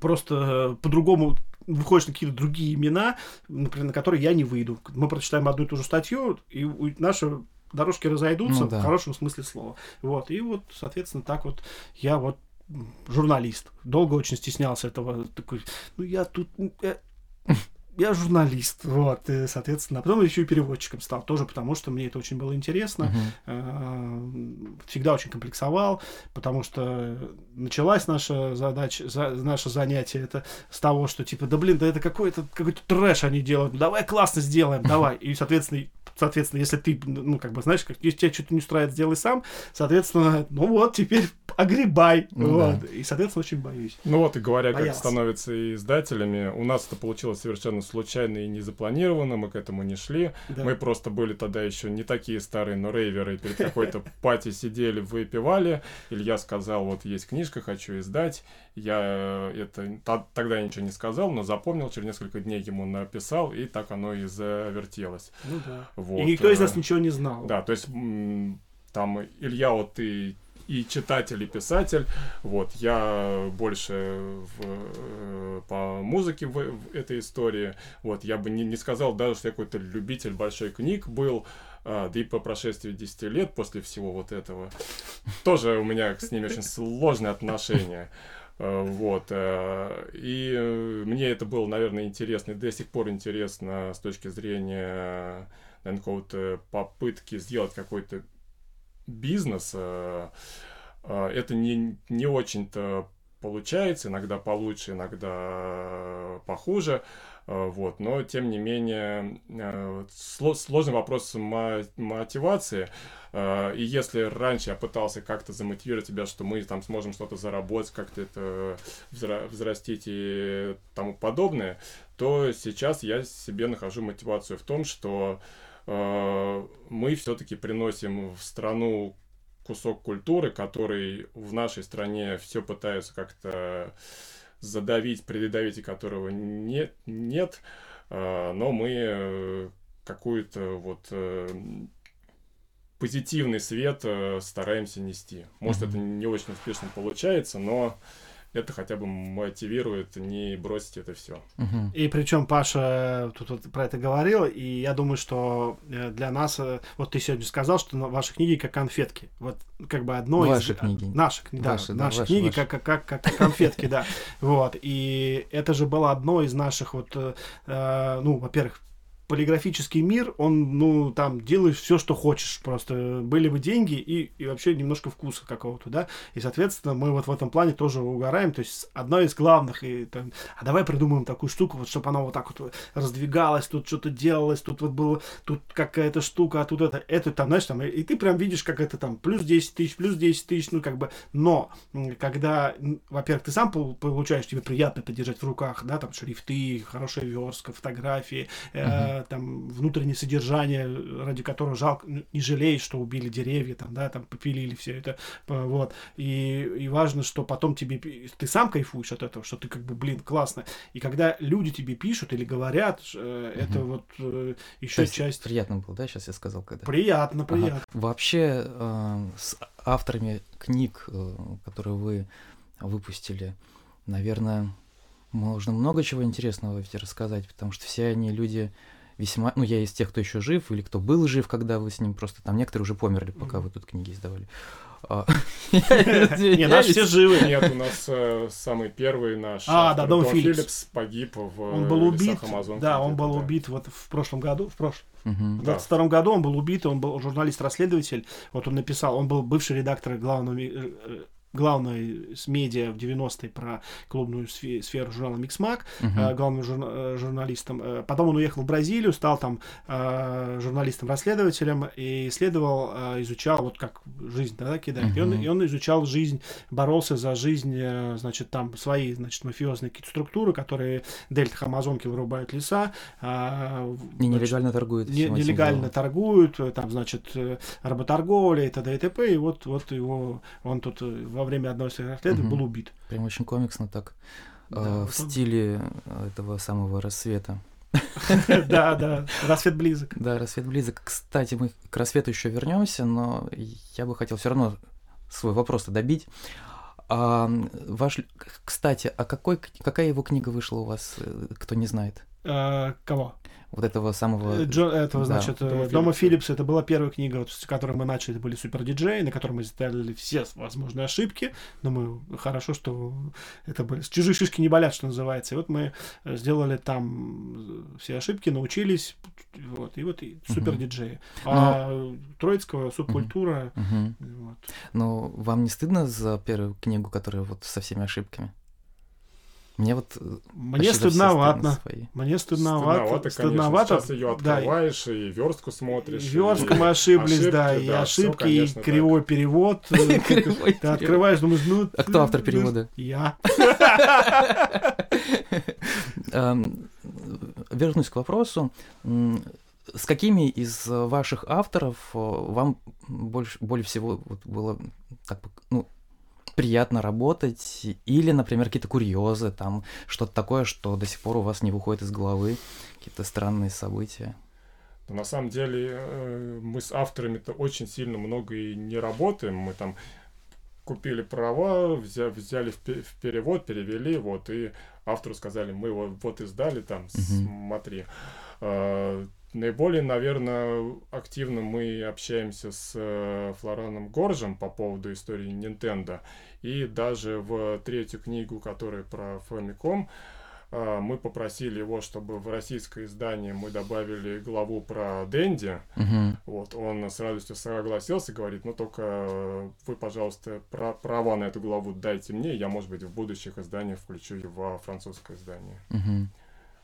Speaker 2: просто по-другому выходишь на какие-то другие имена, например, на которые я не выйду. Мы прочитаем одну и ту же статью, и наши дорожки разойдутся ну, да. в хорошем смысле слова. Вот, и вот, соответственно, так вот я вот журналист. Долго очень стеснялся этого. Такой, ну я тут... Я, журналист, вот, и, соответственно, а потом еще и переводчиком стал, тоже потому что мне это очень было интересно, uh-huh. всегда очень комплексовал, потому что началась наша задача, за, наше занятие, это с того, что типа, да блин, да это какой-то какой-то трэш они делают, давай классно сделаем, давай. И, соответственно, соответственно, если ты, ну, как бы, знаешь, как, если тебя что-то не устраивает, сделай сам, соответственно, ну вот, теперь огребай. Ну, вот. Да. И, соответственно, очень боюсь.
Speaker 3: Ну вот, и говоря, Боялся. как становятся издателями, у нас это получилось совершенно случайно и незапланированно, мы к этому не шли. Да. Мы просто были тогда еще не такие старые, но рейверы, перед какой-то пати сидели, выпивали. Илья сказал, вот есть книжка, хочу издать. Я это тогда ничего не сказал, но запомнил, через несколько дней ему написал, и так оно и завертелось.
Speaker 2: Ну да. Вот. И никто из нас ничего не знал.
Speaker 3: Да, то есть там Илья, вот ты и читатель, и писатель. Вот, я больше в, э, по музыке в, в этой истории. Вот, я бы не, не сказал даже, что я какой-то любитель большой книг был. А, да и по прошествии 10 лет после всего вот этого тоже у меня с ними очень сложные отношения. А, вот. Э, и мне это было, наверное, интересно, и до сих пор интересно с точки зрения, наверное, какого-то попытки сделать какой-то бизнес, э, э, это не, не очень-то получается, иногда получше, иногда похуже, э, вот, но тем не менее сложный вопрос мотивации, и если раньше я пытался как-то замотивировать себя, что мы там сможем что-то заработать, как-то это взрастить и тому подобное, то сейчас я себе нахожу мотивацию в том, что мы все-таки приносим в страну кусок культуры, который в нашей стране все пытаются как-то задавить, придавить, и которого нет, нет э, но мы э, какую-то вот позитивный свет стараемся нести. Может, mm-hmm. это не очень успешно получается, но это хотя бы мотивирует не бросить это все.
Speaker 2: Угу. И причем Паша тут вот про это говорил, и я думаю, что э, для нас, э, вот ты сегодня сказал, что ваши книги как конфетки. Вот как бы одно
Speaker 1: ваши
Speaker 2: из...
Speaker 1: книги.
Speaker 2: Наши, да, ваши, наши да, книги ваши. Как, как, как конфетки, да. Вот. И это же было одно из наших вот, э, ну, во-первых, полиграфический мир, он, ну, там, делаешь все, что хочешь, просто были бы деньги и, и вообще немножко вкуса какого-то, да, и, соответственно, мы вот в этом плане тоже угораем, то есть одно из главных, и там, а давай придумаем такую штуку, вот, чтобы она вот так вот раздвигалась, тут что-то делалось, тут вот было, тут какая-то штука, а тут это, это там, знаешь, там, и, и ты прям видишь, как это там, плюс 10 тысяч, плюс 10 тысяч, ну, как бы, но, когда, во-первых, ты сам получаешь, тебе приятно это в руках, да, там, шрифты, хорошая верстка, фотографии, там внутреннее содержание, ради которого жалко, не жалеешь, что убили деревья, там, да, там попилили все это, вот. И, и важно, что потом тебе, ты сам кайфуешь от этого, что ты как бы, блин, классно. И когда люди тебе пишут или говорят, э, угу. это вот э, еще часть...
Speaker 1: Приятно было, да, сейчас я сказал, когда?
Speaker 2: Приятно, приятно. Ага.
Speaker 1: Вообще, э, с авторами книг, э, которые вы выпустили, наверное, можно много чего интересного ведь рассказать, потому что все они люди весьма... Ну, я из тех, кто еще жив, или кто был жив, когда вы с ним просто... Там некоторые уже померли, пока вы тут книги издавали.
Speaker 2: А, не, наши все живы.
Speaker 3: Нет, у нас э, самый первый наш
Speaker 2: а, да, Дон
Speaker 3: Филлипс погиб в
Speaker 2: Он был убит, да, он был убит вот в прошлом году, в прошлом. В 22 году он был убит, он был журналист-расследователь. Вот он написал, он был бывший редактор главного э, э, главной с медиа в 90-е про клубную сферу журнала Mixmag, uh-huh. главным журна- э, журналистом. Э, потом он уехал в Бразилию, стал там журналистом-расследователем и исследовал, изучал вот как жизнь да, кидает. Uh-huh. И, он, и он изучал жизнь, боролся за жизнь, значит, там свои, значит, мафиозные какие-то структуры, которые дельта Амазонки вырубают леса.
Speaker 1: И нелегально торгуют.
Speaker 2: Не, нелегально торгуют, там, значит, работорговля и т.д. и т.п. И вот, вот его, он тут во время одного из своих расследований угу. был убит.
Speaker 1: Прям очень комиксно так. Да, э, в он... стиле этого самого рассвета.
Speaker 2: Да, да, рассвет близок.
Speaker 1: Да, рассвет близок. Кстати, мы к рассвету еще вернемся, но я бы хотел все равно свой вопрос-то добить. А, ваш, кстати, а какой, какая его книга вышла у вас, э, кто не знает?
Speaker 2: А, кого?
Speaker 1: вот этого самого...
Speaker 2: Э, Джо, этого, да. значит, Дома, Дома Филлипса, это была первая книга, вот, с которой мы начали, это были супер диджеи, на котором мы сделали все возможные ошибки, но мы хорошо, что это были... Чужие шишки не болят, что называется. И вот мы э, сделали там э, все ошибки, научились, вот, и вот и супер диджеи. А но... Троицкого субкультура...
Speaker 1: Угу. Вот. Но вам не стыдно за первую книгу, которая вот со всеми ошибками? Мне вот
Speaker 2: э, мне стыдновато. Мне
Speaker 3: стыдновато. Стыдновато. Сейчас ее открываешь да. и верстку смотришь.
Speaker 2: Верстку мы ошиблись, ошибки, да, и да, ошибки, все, и кривой так. перевод. Ты открываешь, думаешь, ну...
Speaker 1: А кто автор перевода?
Speaker 2: Я.
Speaker 1: Эм, вернусь к вопросу. С какими из ваших авторов э, вам больше, более всего было так, ну, приятно работать, или, например, какие-то курьезы, там что-то такое, что до сих пор у вас не выходит из головы, какие-то странные события.
Speaker 3: Но на самом деле э, мы с авторами-то очень сильно много и не работаем. Мы там купили права, взяли, взяли в перевод, перевели, вот, и автору сказали, мы вот, вот издали, там, uh-huh. смотри. Наиболее, наверное, активно мы общаемся с э, Флораном Горжем по поводу истории Nintendo. И даже в третью книгу, которая про Famicom, э, мы попросили его, чтобы в российское издание мы добавили главу про Дэнди. Uh-huh. Вот, он с радостью согласился, говорит, ну только вы, пожалуйста, про права на эту главу дайте мне, я, может быть, в будущих изданиях включу его во французское издание.
Speaker 2: Uh-huh.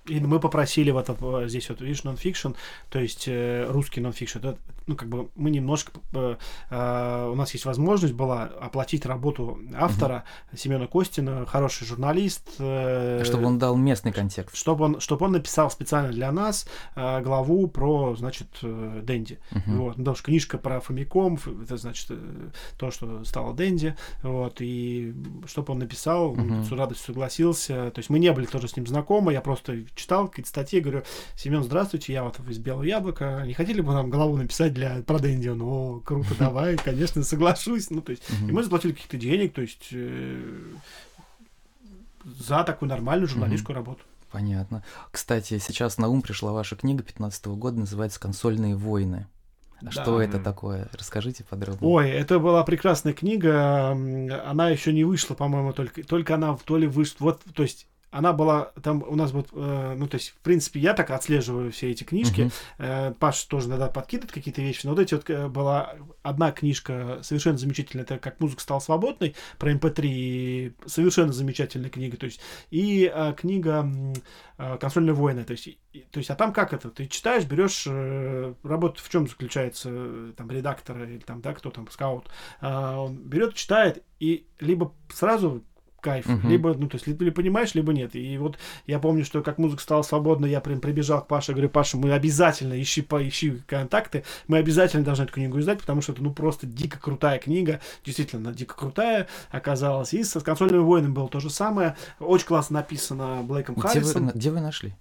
Speaker 2: И мы попросили вот здесь вот, видишь, нонфикшн, то есть э, русский нонфикшн. Ну, как бы мы немножко... Э, э, у нас есть возможность была оплатить работу автора угу. Семена Костина, хороший журналист.
Speaker 1: Э, чтобы он дал местный контекст.
Speaker 2: Чтобы он, чтобы он написал специально для нас э, главу про, значит, э, Дэнди. Угу. Вот. Потому что книжка про Фомиком, это, значит, э, то, что стало Дэнди. Вот. И чтобы он написал, угу. он с радостью согласился. То есть мы не были тоже с ним знакомы, я просто читал какие-то статьи, говорю, Семен, здравствуйте, я вот из Белого Яблока, не хотели бы нам голову написать для про Дэнди? Ну, круто, давай, конечно, соглашусь. Ну, то есть, и мы заплатили каких-то денег, то есть, э, за такую нормальную журналистскую работу.
Speaker 1: Понятно. Кстати, сейчас на ум пришла ваша книга 15 года, называется «Консольные войны». А да. Что это такое? Расскажите подробнее.
Speaker 2: Ой, это была прекрасная книга. Она еще не вышла, по-моему, только, только она то ли вышла. Вот, то есть она была там у нас вот, э, ну то есть в принципе я так отслеживаю все эти книжки. Uh-huh. Э, Паш тоже иногда подкидывает какие-то вещи, но вот эти вот э, была одна книжка совершенно замечательная, это как музыка стала свободной про MP3, эм совершенно замечательная книга, то есть и э, книга э, консольные войны, то есть и, то есть а там как это, ты читаешь, берешь э, работа в чем заключается э, там редактор или там да кто там скаут, э, он берет читает и либо сразу кайф. Угу. Либо, ну, то есть, либо понимаешь, либо нет. И вот я помню, что как музыка стала свободной, я прям прибежал к Паше, говорю, Паша, мы обязательно ищи, поищи контакты, мы обязательно должны эту книгу издать, потому что это, ну, просто дико крутая книга, действительно, дико крутая оказалась. И с консольными войнами было то же самое. Очень классно написано Блейком где Харрисом.
Speaker 1: Вы, где вы нашли?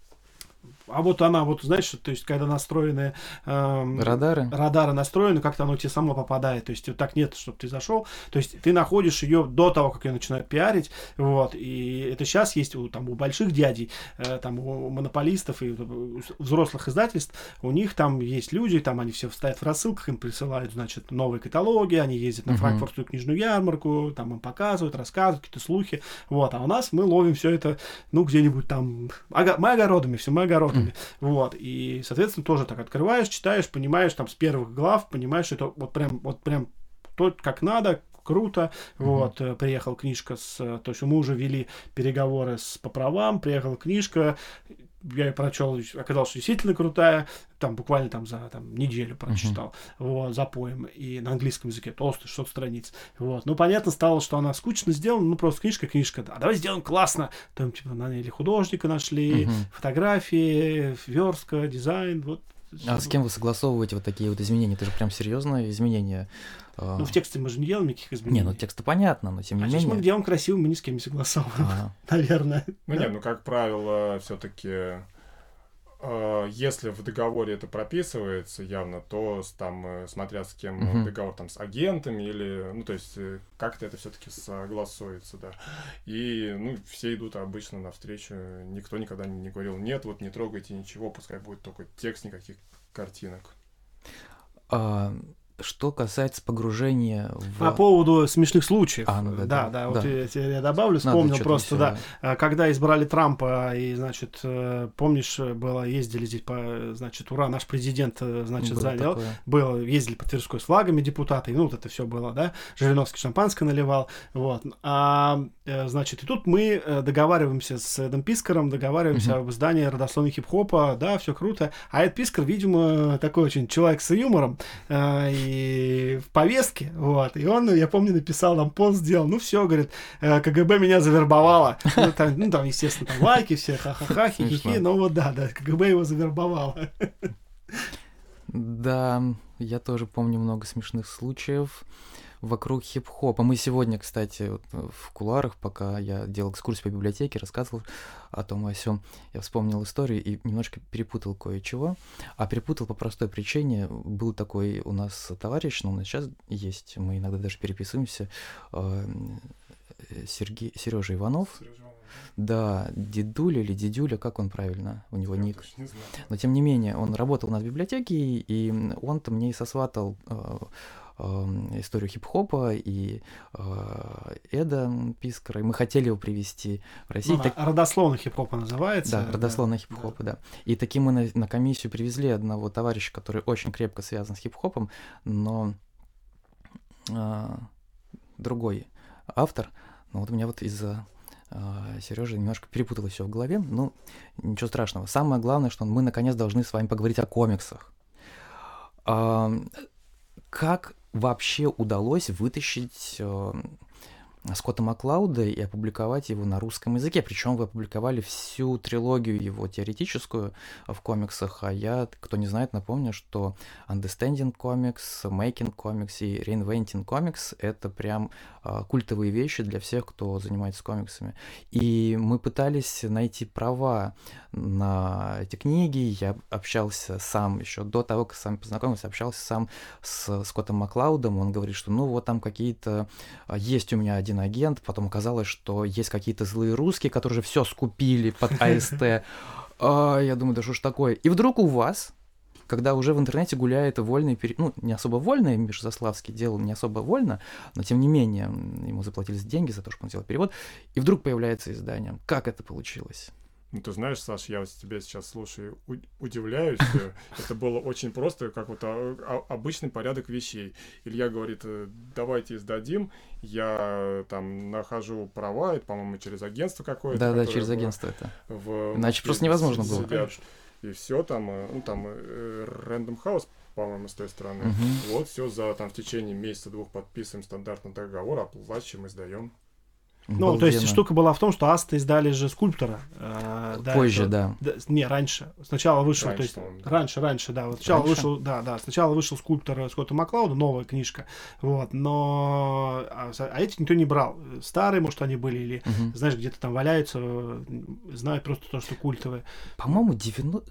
Speaker 2: А вот она, вот знаешь, то есть, когда настроены
Speaker 1: эм, радары,
Speaker 2: радары настроены, как-то оно тебе само попадает. То есть, вот так нет, чтобы ты зашел. То есть, ты находишь ее до того, как ее начинают пиарить. Вот. И это сейчас есть у, там, у больших дядей, э, там, у монополистов и у взрослых издательств. У них там есть люди, там они все вставят в рассылках, им присылают, значит, новые каталоги, они ездят на uh-huh. франкфуртскую книжную ярмарку, там им показывают, рассказывают какие-то слухи. Вот. А у нас мы ловим все это, ну, где-нибудь там, ого- мы огородами, все мы огородами mm. вот, и, соответственно, тоже так открываешь, читаешь, понимаешь, там, с первых глав, понимаешь, что это вот прям, вот прям то, как надо, круто. Mm-hmm. Вот, э, приехал книжка с... То есть мы уже вели переговоры с, по правам, приехала книжка, я ее прочел, оказалось, что действительно крутая, там буквально там за там, неделю прочитал, uh-huh. вот, за поем, и на английском языке, толстый, 600 страниц, вот, ну, понятно стало, что она скучно сделана, ну, просто книжка, книжка, а давай сделаем классно, там, типа, на или художника нашли, uh-huh. фотографии, верстка, дизайн, вот,
Speaker 1: а с кем вы согласовываете вот такие вот изменения? Это же прям серьезные изменения.
Speaker 2: А. Ну, в тексте мы же не делаем никаких изменений.
Speaker 1: Не, ну тексты понятно, но тем не
Speaker 2: а
Speaker 1: менее.
Speaker 2: мы делаем красиво, мы ни с кем не согласовываем. А. Наверное.
Speaker 3: Ну, нет, ну, как правило, все-таки а, если в договоре это прописывается явно, то там, э, смотря с кем uh-huh. договор там с агентами или, ну, то есть э, как-то это все-таки согласуется, да. И, ну, все идут обычно навстречу, никто никогда не говорил, нет, вот не трогайте ничего, пускай будет только текст, никаких картинок.
Speaker 1: А, что касается погружения в...
Speaker 2: По поводу смешных случаев.
Speaker 1: А, ну да,
Speaker 2: да,
Speaker 1: да,
Speaker 2: да,
Speaker 1: да.
Speaker 2: вот я, я добавлю, вспомнил просто, да, а, когда избрали Трампа, и, значит, э, помнишь, было, ездили здесь, по, значит, ура, наш президент, э, значит, было занял, такое. было, ездили по Тверской с флагами депутаты, ну, вот это все было, да, Жириновский шампанское наливал, вот, а, э, значит, и тут мы договариваемся с Эдом Пискаром, договариваемся uh-huh. об издании родословной хип-хопа, да, все круто, а Эд Пискар, видимо, такой очень человек с юмором, и в повестке, вот, и он, я помню, написал нам пост, сделал, ну все, говорит, э, КГБ меня завербовало, ну там, ну, там естественно, там лайки все, ха-ха-ха, хи-хи-хи, но вот да, да, КГБ его завербовало.
Speaker 1: Да, я тоже помню много смешных случаев вокруг хип-хопа. Мы сегодня, кстати, вот в куларах, пока я делал экскурсию по библиотеке, рассказывал о том и о сём, я вспомнил историю и немножко перепутал кое-чего. А перепутал по простой причине. Был такой у нас товарищ, ну, у нас сейчас есть, мы иногда даже переписываемся, э, Сергей, Сережа Иванов. Сережа да, дедуля или дедюля, как он правильно, у него Я ник. Но тем не менее, он работал у нас в библиотеке, и он-то мне и сосватал э, историю хип-хопа и э, Эда Пискара, и мы хотели его привести в Россию.
Speaker 2: Ну, так... Родословно хип-хопа называется.
Speaker 1: Да, родословно да, хип-хопа, да. да. И таким мы на, на комиссию привезли одного товарища, который очень крепко связан с хип-хопом, но э, другой автор. Но вот у меня вот из-за Uh, Сережа немножко перепуталось все в голове, ну, ничего страшного. Самое главное, что мы наконец должны с вами поговорить о комиксах. Как вообще удалось вытащить э, Скотта Маклауда и опубликовать его на русском языке. Причем вы опубликовали всю трилогию его теоретическую в комиксах, а я, кто не знает, напомню, что Understanding Comics, Making Comics и Reinventing Comics — это прям а, культовые вещи для всех, кто занимается комиксами. И мы пытались найти права на эти книги. Я общался сам еще до того, как с вами познакомился, общался сам с Скоттом Маклаудом. Он говорит, что ну вот там какие-то... А, есть у меня один агент, потом оказалось, что есть какие-то злые русские, которые же все скупили под АСТ. А, я думаю, да что ж такое. И вдруг у вас когда уже в интернете гуляет вольный перевод, ну, не особо вольный, Миша Заславский делал не особо вольно, но тем не менее ему заплатили деньги за то, что он сделал перевод, и вдруг появляется издание. Как это получилось?
Speaker 3: Ну, ты знаешь, Саша, я вот тебя сейчас слушаю, удивляюсь. Это было очень просто, как вот а, а, обычный порядок вещей. Илья говорит, э, давайте издадим. Я там нахожу права, это, по-моему, через агентство какое-то.
Speaker 1: Да, да, через агентство это. В, Иначе просто невозможно было.
Speaker 3: и все там, э, ну, там, э, Random House, по-моему, с той стороны. Угу. Вот, все за там в течение месяца-двух подписываем стандартный договор, оплачиваем, издаем.
Speaker 2: Ну, то есть штука была в том, что Аста издали же скульптора.
Speaker 1: Э, Позже, это, да.
Speaker 2: да. Не, раньше. Сначала вышел, раньше, то есть, да. раньше, раньше, да. Вот сначала раньше? вышел, да, да. Сначала вышел скульптор Скотта Маклауда, новая книжка. Вот, но а, а эти никто не брал. Старые, может, они были, или, угу. знаешь, где-то там валяются, знают просто то, что культовые.
Speaker 1: По-моему, 90...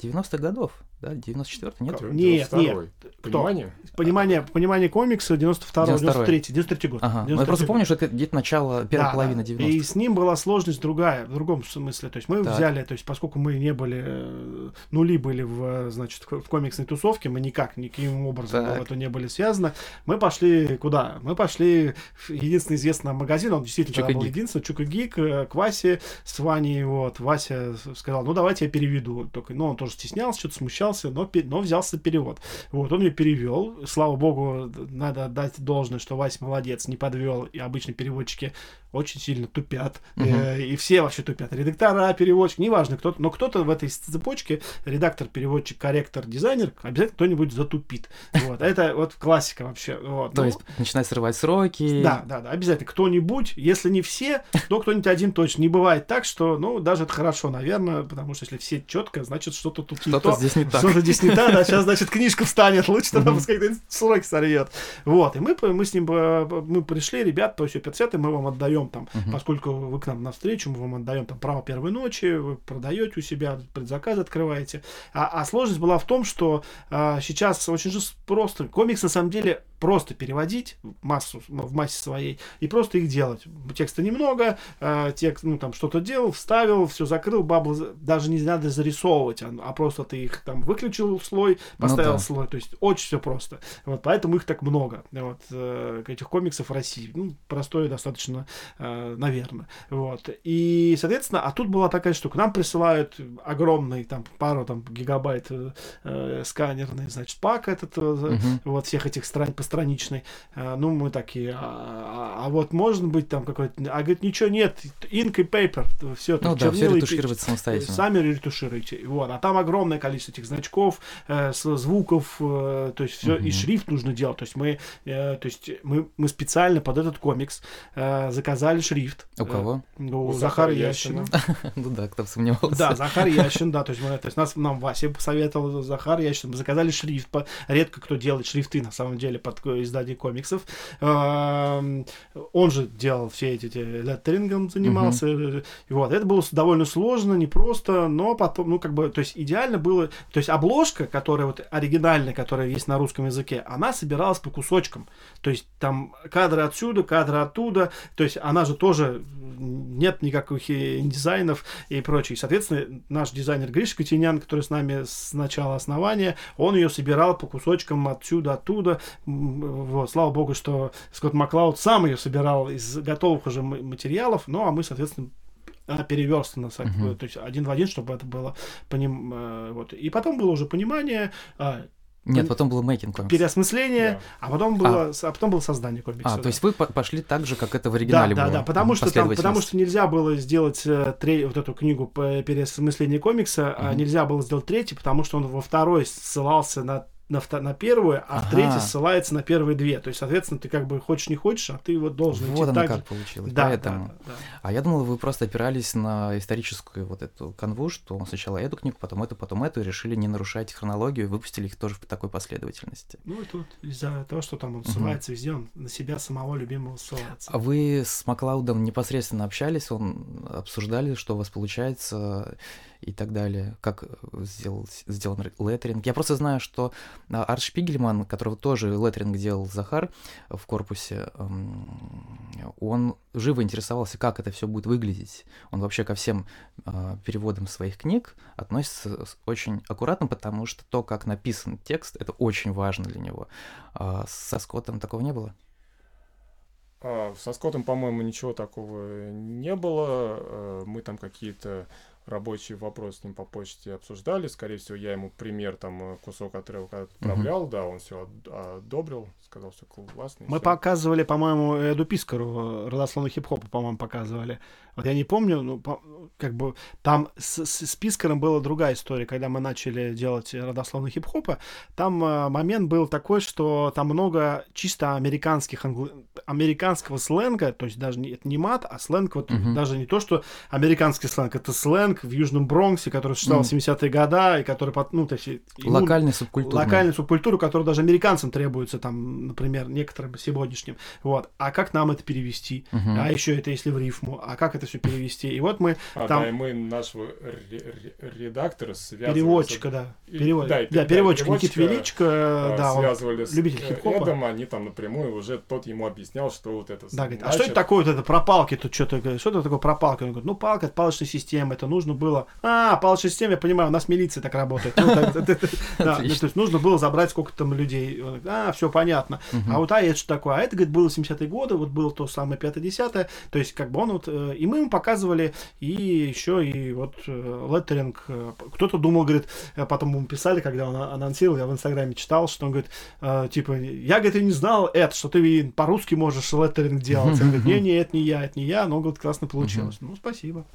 Speaker 1: 90-х годов да, 94 нет?
Speaker 2: Нет, нет.
Speaker 3: Понимание?
Speaker 2: Понимание, понимание комикса 92 93 93 год.
Speaker 1: Ага. 93 ну, я просто помню, что это где-то начало, первая да, половина 90
Speaker 2: И с ним была сложность другая, в другом смысле. То есть мы так. взяли, то есть поскольку мы не были, э, нули были в, значит, в комиксной тусовке, мы никак, никаким образом так. в это не были связаны, мы пошли куда? Мы пошли в единственный известный магазин, он действительно Чука был единственный, Чука Гик, э, к Васе с Ваней, вот, Вася сказал, ну давайте я переведу. Только, ну, он тоже стеснялся, что-то смущался, боялся, но, но взялся перевод. Вот, он мне перевел. Слава богу, надо дать должное, что Вась молодец, не подвел. И обычно переводчики очень сильно тупят. Угу. Э, и все вообще тупят. Редактора, переводчик, неважно кто но кто-то в этой цепочке, редактор, переводчик, корректор, дизайнер, обязательно кто-нибудь затупит. Вот. Это вот классика вообще. Вот.
Speaker 1: То ну, есть начинает срывать сроки.
Speaker 2: Да, да, да, обязательно. Кто-нибудь, если не все, то кто-нибудь один точно. Не бывает так, что, ну, даже это хорошо, наверное, потому что если все четко, значит, что-то тут
Speaker 1: что-то не то. здесь не так.
Speaker 2: Что-то здесь не так, да, сейчас, значит, книжка встанет, лучше тогда пускай сроки сорвет. Вот, и мы, мы с ним, э, мы пришли, ребят, то есть 50 мы вам отдаем отдаем там, uh-huh. поскольку вы к нам навстречу, мы вам отдаем там право первой ночи, вы продаете у себя, предзаказ открываете. А, а сложность была в том, что а, сейчас очень же просто, комикс на самом деле просто переводить массу, в массе своей и просто их делать. Текста немного, э, текст, ну, там, что-то делал, вставил, все закрыл, баблы даже не надо зарисовывать, а, а просто ты их там выключил слой, ну поставил ну, да. слой. То есть очень все просто. Вот поэтому их так много. Вот э, этих комиксов в России. Ну, простое достаточно, наверное. Вот. И, соответственно, а тут была такая штука. Нам присылают огромный, там, пару там, гигабайт э, э сканерный, значит, пак этот, uh вот, всех этих стран постраничный. Э, ну, мы такие, а, а, а вот может быть там какой-то... А говорит, ничего нет, ink и paper, все.
Speaker 1: Ну да, все ретушировать самостоятельно.
Speaker 2: Сами ретушируйте. Вот. А там огромное количество этих значков, э, звуков, э, то есть все, uh и шрифт нужно делать. То есть мы, э, то есть мы, мы специально под этот комикс э, заказали шрифт.
Speaker 1: У кого?
Speaker 2: Э, у, у Захара Ящина.
Speaker 1: ну да, кто сомневался.
Speaker 2: Да, Захар Ящин, да, то есть, мы, то есть нас, нам Вася посоветовал, Захар Ящин, мы заказали шрифт, редко кто делает шрифты на самом деле под издание комиксов. Эм, он же делал все эти, эти леттерингом занимался, вот, это было довольно сложно, непросто, но потом, ну, как бы, то есть идеально было, то есть обложка, которая вот оригинальная, которая есть на русском языке, она собиралась по кусочкам, то есть там кадры отсюда, кадры оттуда, то есть она же тоже нет никаких дизайнов и прочее. Соответственно, наш дизайнер Гриша Котинян, который с нами с начала основания, он ее собирал по кусочкам отсюда, оттуда. Вот, слава богу, что Скотт Маклауд сам ее собирал из готовых уже материалов, ну а мы, соответственно, переверстано, uh-huh. то есть один в один, чтобы это было по ним, э, вот. И потом было уже понимание, а,
Speaker 1: нет, потом было мейкинг комикс.
Speaker 2: Переосмысление, да. а потом было, а. а потом было создание комикса.
Speaker 1: А, да. то есть вы пошли так же, как это в оригинале
Speaker 2: да,
Speaker 1: было?
Speaker 2: Да, да, потому что, там, потому что нельзя было сделать э, тре- вот эту книгу по переосмыслению комикса, угу. а нельзя было сделать третий, потому что он во второй ссылался на на, на первую, а ага. в третьей ссылается на первые две. То есть, соответственно, ты как бы хочешь не хочешь, а ты вот должен
Speaker 1: вот
Speaker 2: идти
Speaker 1: оно
Speaker 2: так
Speaker 1: как
Speaker 2: же.
Speaker 1: получилось. Да, Поэтому. Да, да. А я думал, вы просто опирались на историческую вот эту канву, что сначала эту книгу, потом эту, потом эту, и решили не нарушать хронологию, и выпустили их тоже в такой последовательности.
Speaker 2: Ну, и тут из-за того, что там он ссылается угу. везде, он на себя самого любимого ссылается.
Speaker 1: А вы с Маклаудом непосредственно общались, он обсуждали, что у вас получается, и так далее, как сделал, сделан леттеринг. Я просто знаю, что а, Арт Шпигельман, которого тоже леттеринг делал Захар в корпусе, он живо интересовался, как это все будет выглядеть. Он вообще ко всем а, переводам своих книг относится очень аккуратно, потому что то, как написан текст, это очень важно для него. А со Скоттом такого не было?
Speaker 3: со Скоттом, по-моему, ничего такого не было. Э, мы там какие-то рабочий вопрос с ним по почте обсуждали. Скорее всего, я ему пример, там, э, кусок отрывка отправлял, угу. да, он все одобрил, сказал, все классно.
Speaker 2: Мы
Speaker 3: все.
Speaker 2: показывали, по-моему, Эду Пискару, родословную хип-хопа, по-моему, показывали. Вот я не помню, ну, по, как бы там с, с, с Пискаром была другая история, когда мы начали делать родословный хип-хопа, там э, момент был такой, что там много чисто американских, англ... американского сленга, то есть даже не, это не мат, а сленг, вот uh-huh. даже не то, что американский сленг, это сленг в Южном Бронксе, который существовал uh-huh. в 70-е годы, и который, ну, то есть...
Speaker 1: Локальный субкультура.
Speaker 2: Локальную субкультуру, которая даже американцам требуется, там, например, некоторым сегодняшним. Вот. А как нам это перевести? Uh-huh. А еще это если в рифму? А как это все перевести? И вот мы
Speaker 3: а,
Speaker 2: там...
Speaker 3: Да, и мы нашего редактора связывали...
Speaker 2: Переводчика, да. Перевод... Да, да, переводчик Никит Величко,
Speaker 3: а,
Speaker 2: да,
Speaker 3: связывали
Speaker 2: с любитель хип-хопа.
Speaker 3: Эдом, они там напрямую уже тот ему объяснял, что вот это...
Speaker 2: Да, говорит, а что это такое вот это пропалки тут что-то? Что это такое пропалка? Он говорит, ну палка, это палочная система, это нужно было... А, палочная система, я понимаю, у нас милиция так работает. Ну, то есть нужно было забрать сколько там людей. А, все понятно. А вот а это что такое? А это, говорит, было 70-е годы, вот было то самое 5-10 то есть как бы он вот... Э, и мы ему показывали, и еще и вот э, леттеринг. Э, кто-то думал, говорит, потом ему писали, когда он анонсировал, я в Инстаграме читал, что он говорит, типа, я, говорит, и не знал это, что ты по-русски можешь леттеринг делать. Он говорит, не, не, это не я, это не я, но, говорит, классно получилось. Ну, спасибо.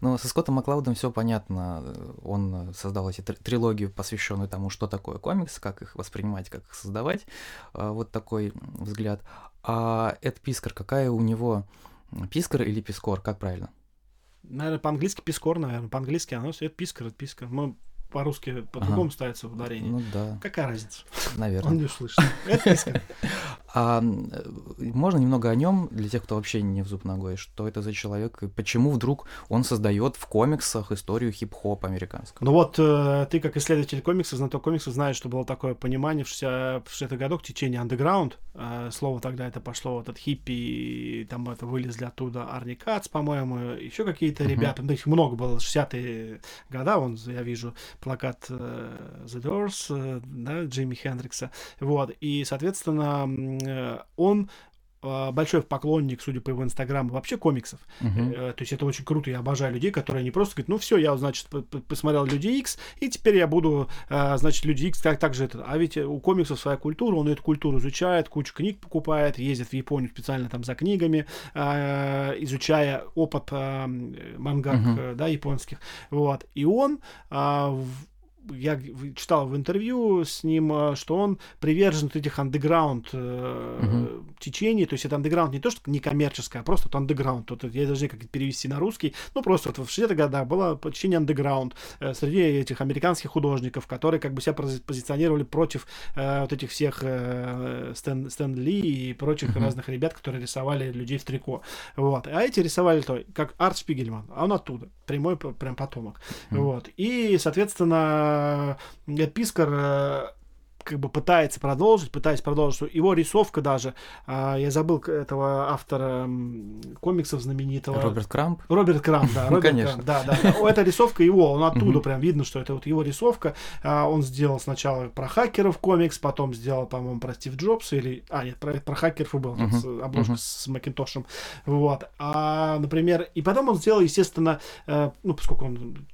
Speaker 1: Ну, со Скоттом Маклаудом все понятно. Он создал эти трилогии, посвященные тому, что такое комикс, как их воспринимать, как их создавать. А, вот такой взгляд. А Эд Пискар, какая у него Пискар или Пискор, как правильно?
Speaker 2: Наверное, по-английски Пискор, наверное. По-английски оно это Пискар, это Пискар. Мы по-русски по-другому ага. ставится ударение.
Speaker 1: Ну да.
Speaker 2: Какая разница?
Speaker 1: Наверное.
Speaker 2: Он не услышит. Это.
Speaker 1: А э, можно немного о нем для тех, кто вообще не в зуб ногой, что это за человек и почему вдруг он создает в комиксах историю хип-хоп американского?
Speaker 2: Ну вот э, ты как исследователь комиксов, знаток комиксов, знаешь, что было такое понимание в 60-х годах течение андеграунд. Э, слово тогда это пошло, вот от хиппи, там это вылезли оттуда Арни Кац, по-моему, еще какие-то uh-huh. ребята, ну их много было, 60-е года, вон я вижу плакат э, The Doors, э, да, Джимми Хендрикса, вот, и, соответственно, э, он большой поклонник, судя по его инстаграму, вообще комиксов. Uh-huh. То есть это очень круто. Я обожаю людей, которые не просто говорят, ну все, я, значит, посмотрел Люди X, и теперь я буду, а, значит, Люди X как так же это. А ведь у комиксов своя культура, он эту культуру изучает, кучу книг покупает, ездит в Японию специально там за книгами, изучая опыт мангак, uh-huh. да, японских. Вот. И он я читал в интервью с ним, э, что он привержен вот этих андеграунд э, uh-huh. течений, то есть это андеграунд не то, что не коммерческое, а просто вот андеграунд, вот, я даже не как перевести на русский, ну просто вот в 60-х годах было течение андеграунд э, среди этих американских художников, которые как бы себя позиционировали против э, вот этих всех э, Стэн, Стэн Ли и прочих uh-huh. разных ребят, которые рисовали людей в трико, вот, а эти рисовали то, как Арт Шпигельман, а он оттуда, прямой прям потомок, uh-huh. вот, и, соответственно, э, Пискар э, как бы пытается продолжить, пытается продолжить. Его рисовка даже, а, я забыл этого автора комиксов знаменитого.
Speaker 1: Роберт Крамп?
Speaker 2: Роберт Крамп, да. Роберт Конечно. Крамп, да, да. Это рисовка его, он оттуда прям видно, что это вот его рисовка. А, он сделал сначала про хакеров комикс, потом сделал, по-моему, про Стив Джобса или... А, нет, про, про хакеров и был, обложка с Макинтошем. Вот. А, например, и потом он сделал, естественно, э, ну, поскольку он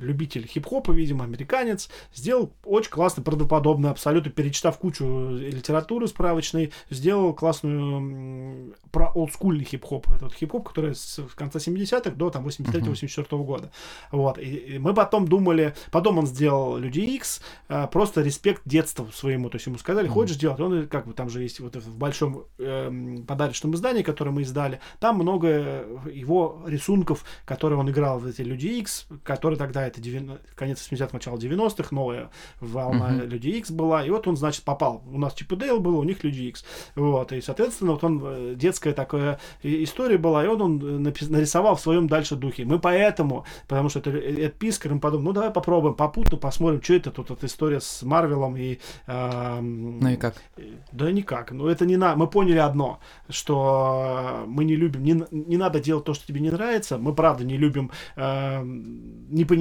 Speaker 2: любитель хип-хопа, видимо, американец, сделал очень классно, правдоподобно, абсолютно перечитав кучу литературы справочной, сделал классную про олдскульный хип-хоп. Это вот хип-хоп, который с конца 70-х до там 83-84 uh-huh. года. Вот. И, и мы потом думали, потом он сделал Люди X, э, просто респект детству своему. То есть ему сказали, хочешь делать? Он, как бы, там же есть вот в большом э, подарочном издании, которое мы издали, там много его рисунков, которые он играл в эти Люди X, которые тогда это 90, конец 80-х, начало 90-х, новая волна uh-huh. Люди X была, и вот он, значит, попал. У нас Чип и Дейл был, у них Люди X. Вот, и, соответственно, вот он, э, детская такая история была, и он, он нарисовал в своем дальше духе. Мы поэтому, потому что это Эд Пискер, мы подумали, ну, давай попробуем попутно, посмотрим, что это тут, эта история с Марвелом и...
Speaker 1: Э, ну и как?
Speaker 2: Да никак. Ну, это не на... Мы поняли одно, что мы не любим, не, не надо делать то, что тебе не нравится, мы, правда, не любим, э, не понимаем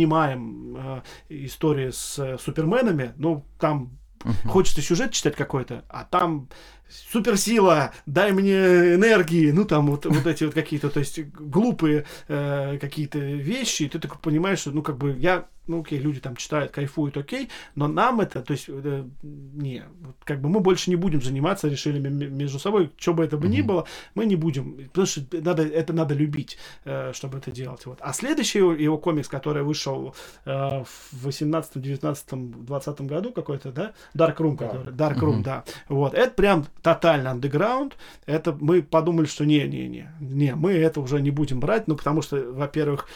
Speaker 2: э, истории с э, суперменами, ну, там uh-huh. хочется сюжет читать какой-то, а там суперсила, дай мне энергии, ну там вот, вот эти вот какие-то, то есть глупые э, какие-то вещи, и ты так понимаешь, что, ну как бы я ну окей, люди там читают, кайфуют, окей, но нам это, то есть, э, не, вот, как бы мы больше не будем заниматься, решили между собой, что бы это бы mm-hmm. ни было, мы не будем, потому что надо, это надо любить, э, чтобы это делать. Вот. А следующий его, его комикс, который вышел э, в 18, 19, 20 году какой-то, да, Dark Room, который, Dark Room, mm-hmm. да, вот, это прям тотально андеграунд, это мы подумали, что не-не-не, не, мы это уже не будем брать, ну, потому что, во-первых,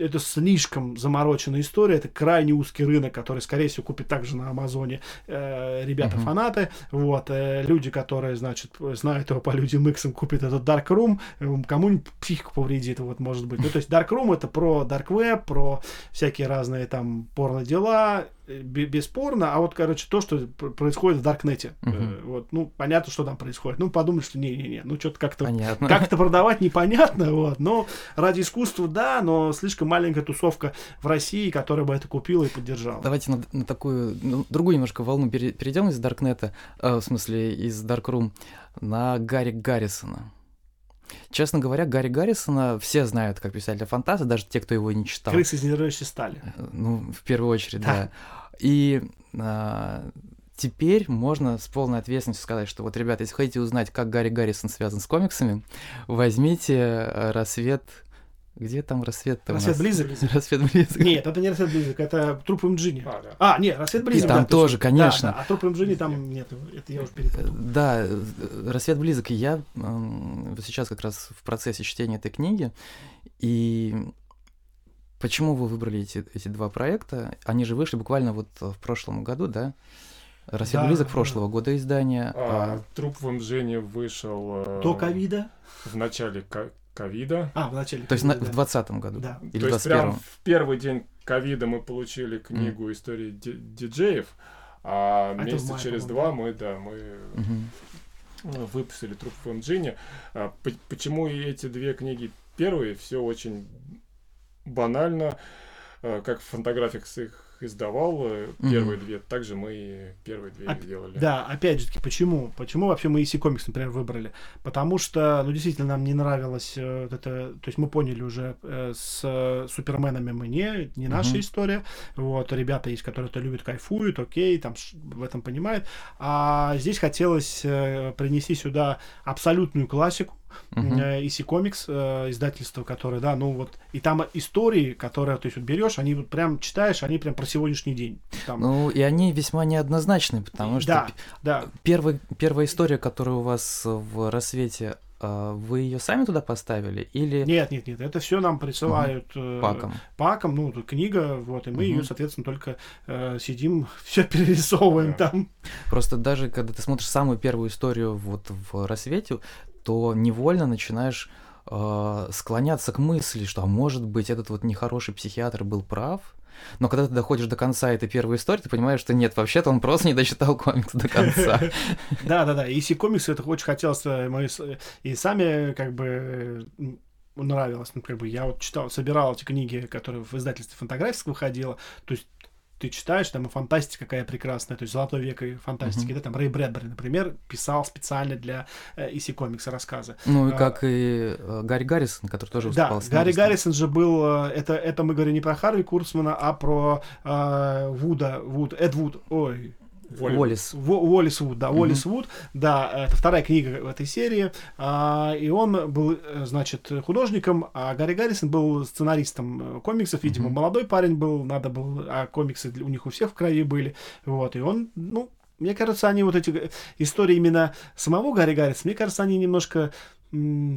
Speaker 2: это слишком замороченная история, это крайне узкий рынок, который, скорее всего, купит также на Амазоне э, ребята-фанаты, uh-huh. вот, э, люди, которые, значит, знают его по людям Иксам, купят этот Dark Room, э, кому-нибудь психику повредит, вот, может быть. Ну, то есть Dark Room это про Dark Web, про всякие разные там порно-дела, бесспорно, а вот, короче, то, что происходит в Даркнете. Uh-huh. Вот, ну, понятно, что там происходит. Ну, подумали, что не-не-не, ну, что-то как-то как то продавать непонятно, вот. Но ради искусства, да, но слишком маленькая тусовка в России, которая бы это купила и поддержала.
Speaker 1: Давайте на, на такую, ну, другую немножко волну перейдем из Даркнета, э, в смысле, из Даркрум, на Гарри Гаррисона. Честно говоря, Гарри Гаррисона все знают как писателя фантазии, даже те, кто его не читал.
Speaker 2: Крысы из стали.
Speaker 1: Э, ну, в первую очередь, да. да. И а, теперь можно с полной ответственностью сказать, что вот, ребята, если хотите узнать, как Гарри Гаррисон связан с комиксами, возьмите э, «Рассвет где там рассвет
Speaker 2: Рассвет близок?
Speaker 1: Рассвет близок.
Speaker 2: Нет, это не рассвет близок, это труп Имджини. А, да. а, нет, рассвет близок.
Speaker 1: И там да, тоже, конечно.
Speaker 2: Да, да, а труп Имджини там нет, это я уже перепутал.
Speaker 1: Да, рассвет близок. И я сейчас как раз в процессе чтения этой книги. И почему вы выбрали эти, эти два проекта? Они же вышли буквально вот в прошлом году, да? Рассвет да, близок да. прошлого года издания.
Speaker 3: А, а... Труп в Мжене вышел...
Speaker 2: Э, До ковида?
Speaker 3: В начале ковида.
Speaker 2: А, в начале
Speaker 1: То есть на, в двадцатом году?
Speaker 2: Да.
Speaker 1: Или
Speaker 3: То есть прям в первый день ковида мы получили книгу mm. истории диджеев, а, а месяца через два мы, да, мы... Mm-hmm выпустили труп в Энджине. А, почему эти две книги первые? Все очень банально, а, как в фотографиях с их издавал э, первые mm-hmm. две, также мы первые две Оп- сделали.
Speaker 2: Да, опять же таки, почему? Почему вообще мы EC Comics, например, выбрали? Потому что, ну, действительно, нам не нравилось э, вот это, то есть мы поняли уже э, с э, Суперменами мы не, не наша mm-hmm. история, вот, ребята есть, которые это любят, кайфуют, окей, там в этом понимают, а здесь хотелось э, принести сюда абсолютную классику, uh-huh. EC Comics, э, издательство, которое, да, ну вот, и там истории, которые, то есть вот берешь, они вот прям читаешь, они прям про сегодняшний день.
Speaker 1: Там... Ну, и они весьма неоднозначны, потому что
Speaker 2: да, да.
Speaker 1: Первый, первая история, которая у вас в рассвете а, вы ее сами туда поставили или
Speaker 2: нет нет нет это все нам присылают
Speaker 1: угу. паком
Speaker 2: паком ну книга вот и мы угу. ее соответственно только э, сидим все перерисовываем да. там
Speaker 1: просто даже когда ты смотришь самую первую историю вот в рассвете то невольно начинаешь э, склоняться к мысли, что, а может быть, этот вот нехороший психиатр был прав, но когда ты доходишь до конца этой первой истории, ты понимаешь, что нет, вообще-то он просто не дочитал комикс до конца.
Speaker 2: Да, да, да. И если комиксы это очень хотелось, э, мы и сами как бы нравилось, ну, как бы я вот читал, собирал эти книги, которые в издательстве фантаграфик выходило, то есть ты читаешь, там и фантастика какая прекрасная, то есть золотой век и фантастики, mm-hmm. да, там Рэй Брэдбери, например, писал специально для э, EC Comics рассказы.
Speaker 1: Ну и а, как и э, Гарри Гаррисон, который тоже выступал
Speaker 2: Да, Гарри Гаррисон же был, э, это, это мы говорим не про Харви Курцмана, а про э, Вуда, Вуд, Эд Вуд, ой,
Speaker 1: Уоллес.
Speaker 2: Уоллес Вуд, да, Уоллес Вуд, да, это вторая книга в этой серии, а, и он был, э, значит, художником, а Гарри Гаррисон был сценаристом э, комиксов, видимо, mm-hmm. молодой парень был, надо было, а комиксы у них у всех в крови были, вот, и он, ну, мне кажется, они вот эти э, истории именно самого Гарри Гаррисона, мне кажется, они немножко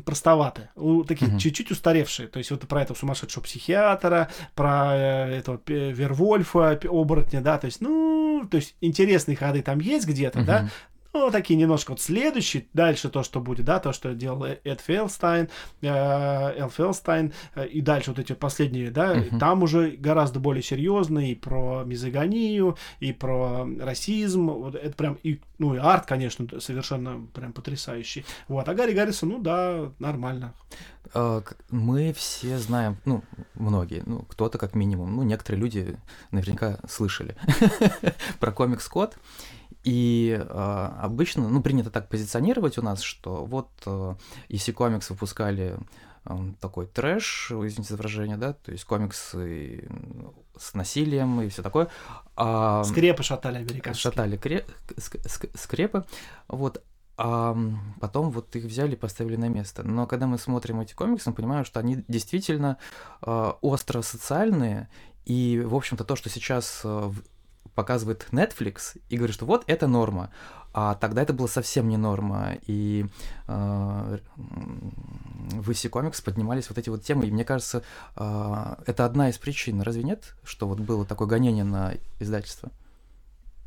Speaker 2: простоваты, такие uh-huh. чуть-чуть устаревшие. То есть вот про этого сумасшедшего психиатра, про э, этого Вервольфа, оборотня, да, то есть, ну, то есть интересные ходы там есть где-то, uh-huh. да, ну, такие немножко вот следующие, дальше то, что будет, да, то, что делал Эд Фелстайн, э, Эл Фелстайн, э, и дальше вот эти последние, да, uh-huh. там уже гораздо более серьезные и про мизогонию, и про расизм, вот это прям, и, ну, и арт, конечно, совершенно прям потрясающий. Вот, а Гарри Гаррисон, ну, да, нормально.
Speaker 1: Мы все знаем, ну, многие, ну, кто-то как минимум, ну, некоторые люди наверняка слышали про комикс Код. И э, обычно, ну, принято так позиционировать у нас, что вот э, если комикс выпускали э, такой трэш, извините за выражение, да, то есть комиксы с насилием и все такое.
Speaker 2: А, скрепы шатали американские.
Speaker 1: Шатали кре- скрепы, вот. А потом вот их взяли и поставили на место. Но когда мы смотрим эти комиксы, мы понимаем, что они действительно э, остро социальные, и, в общем-то, то, что сейчас э, показывает Netflix и говорит, что вот это норма. А тогда это было совсем не норма. И э, в EC Comics поднимались вот эти вот темы. И мне кажется, э, это одна из причин. Разве нет, что вот было такое гонение на издательство?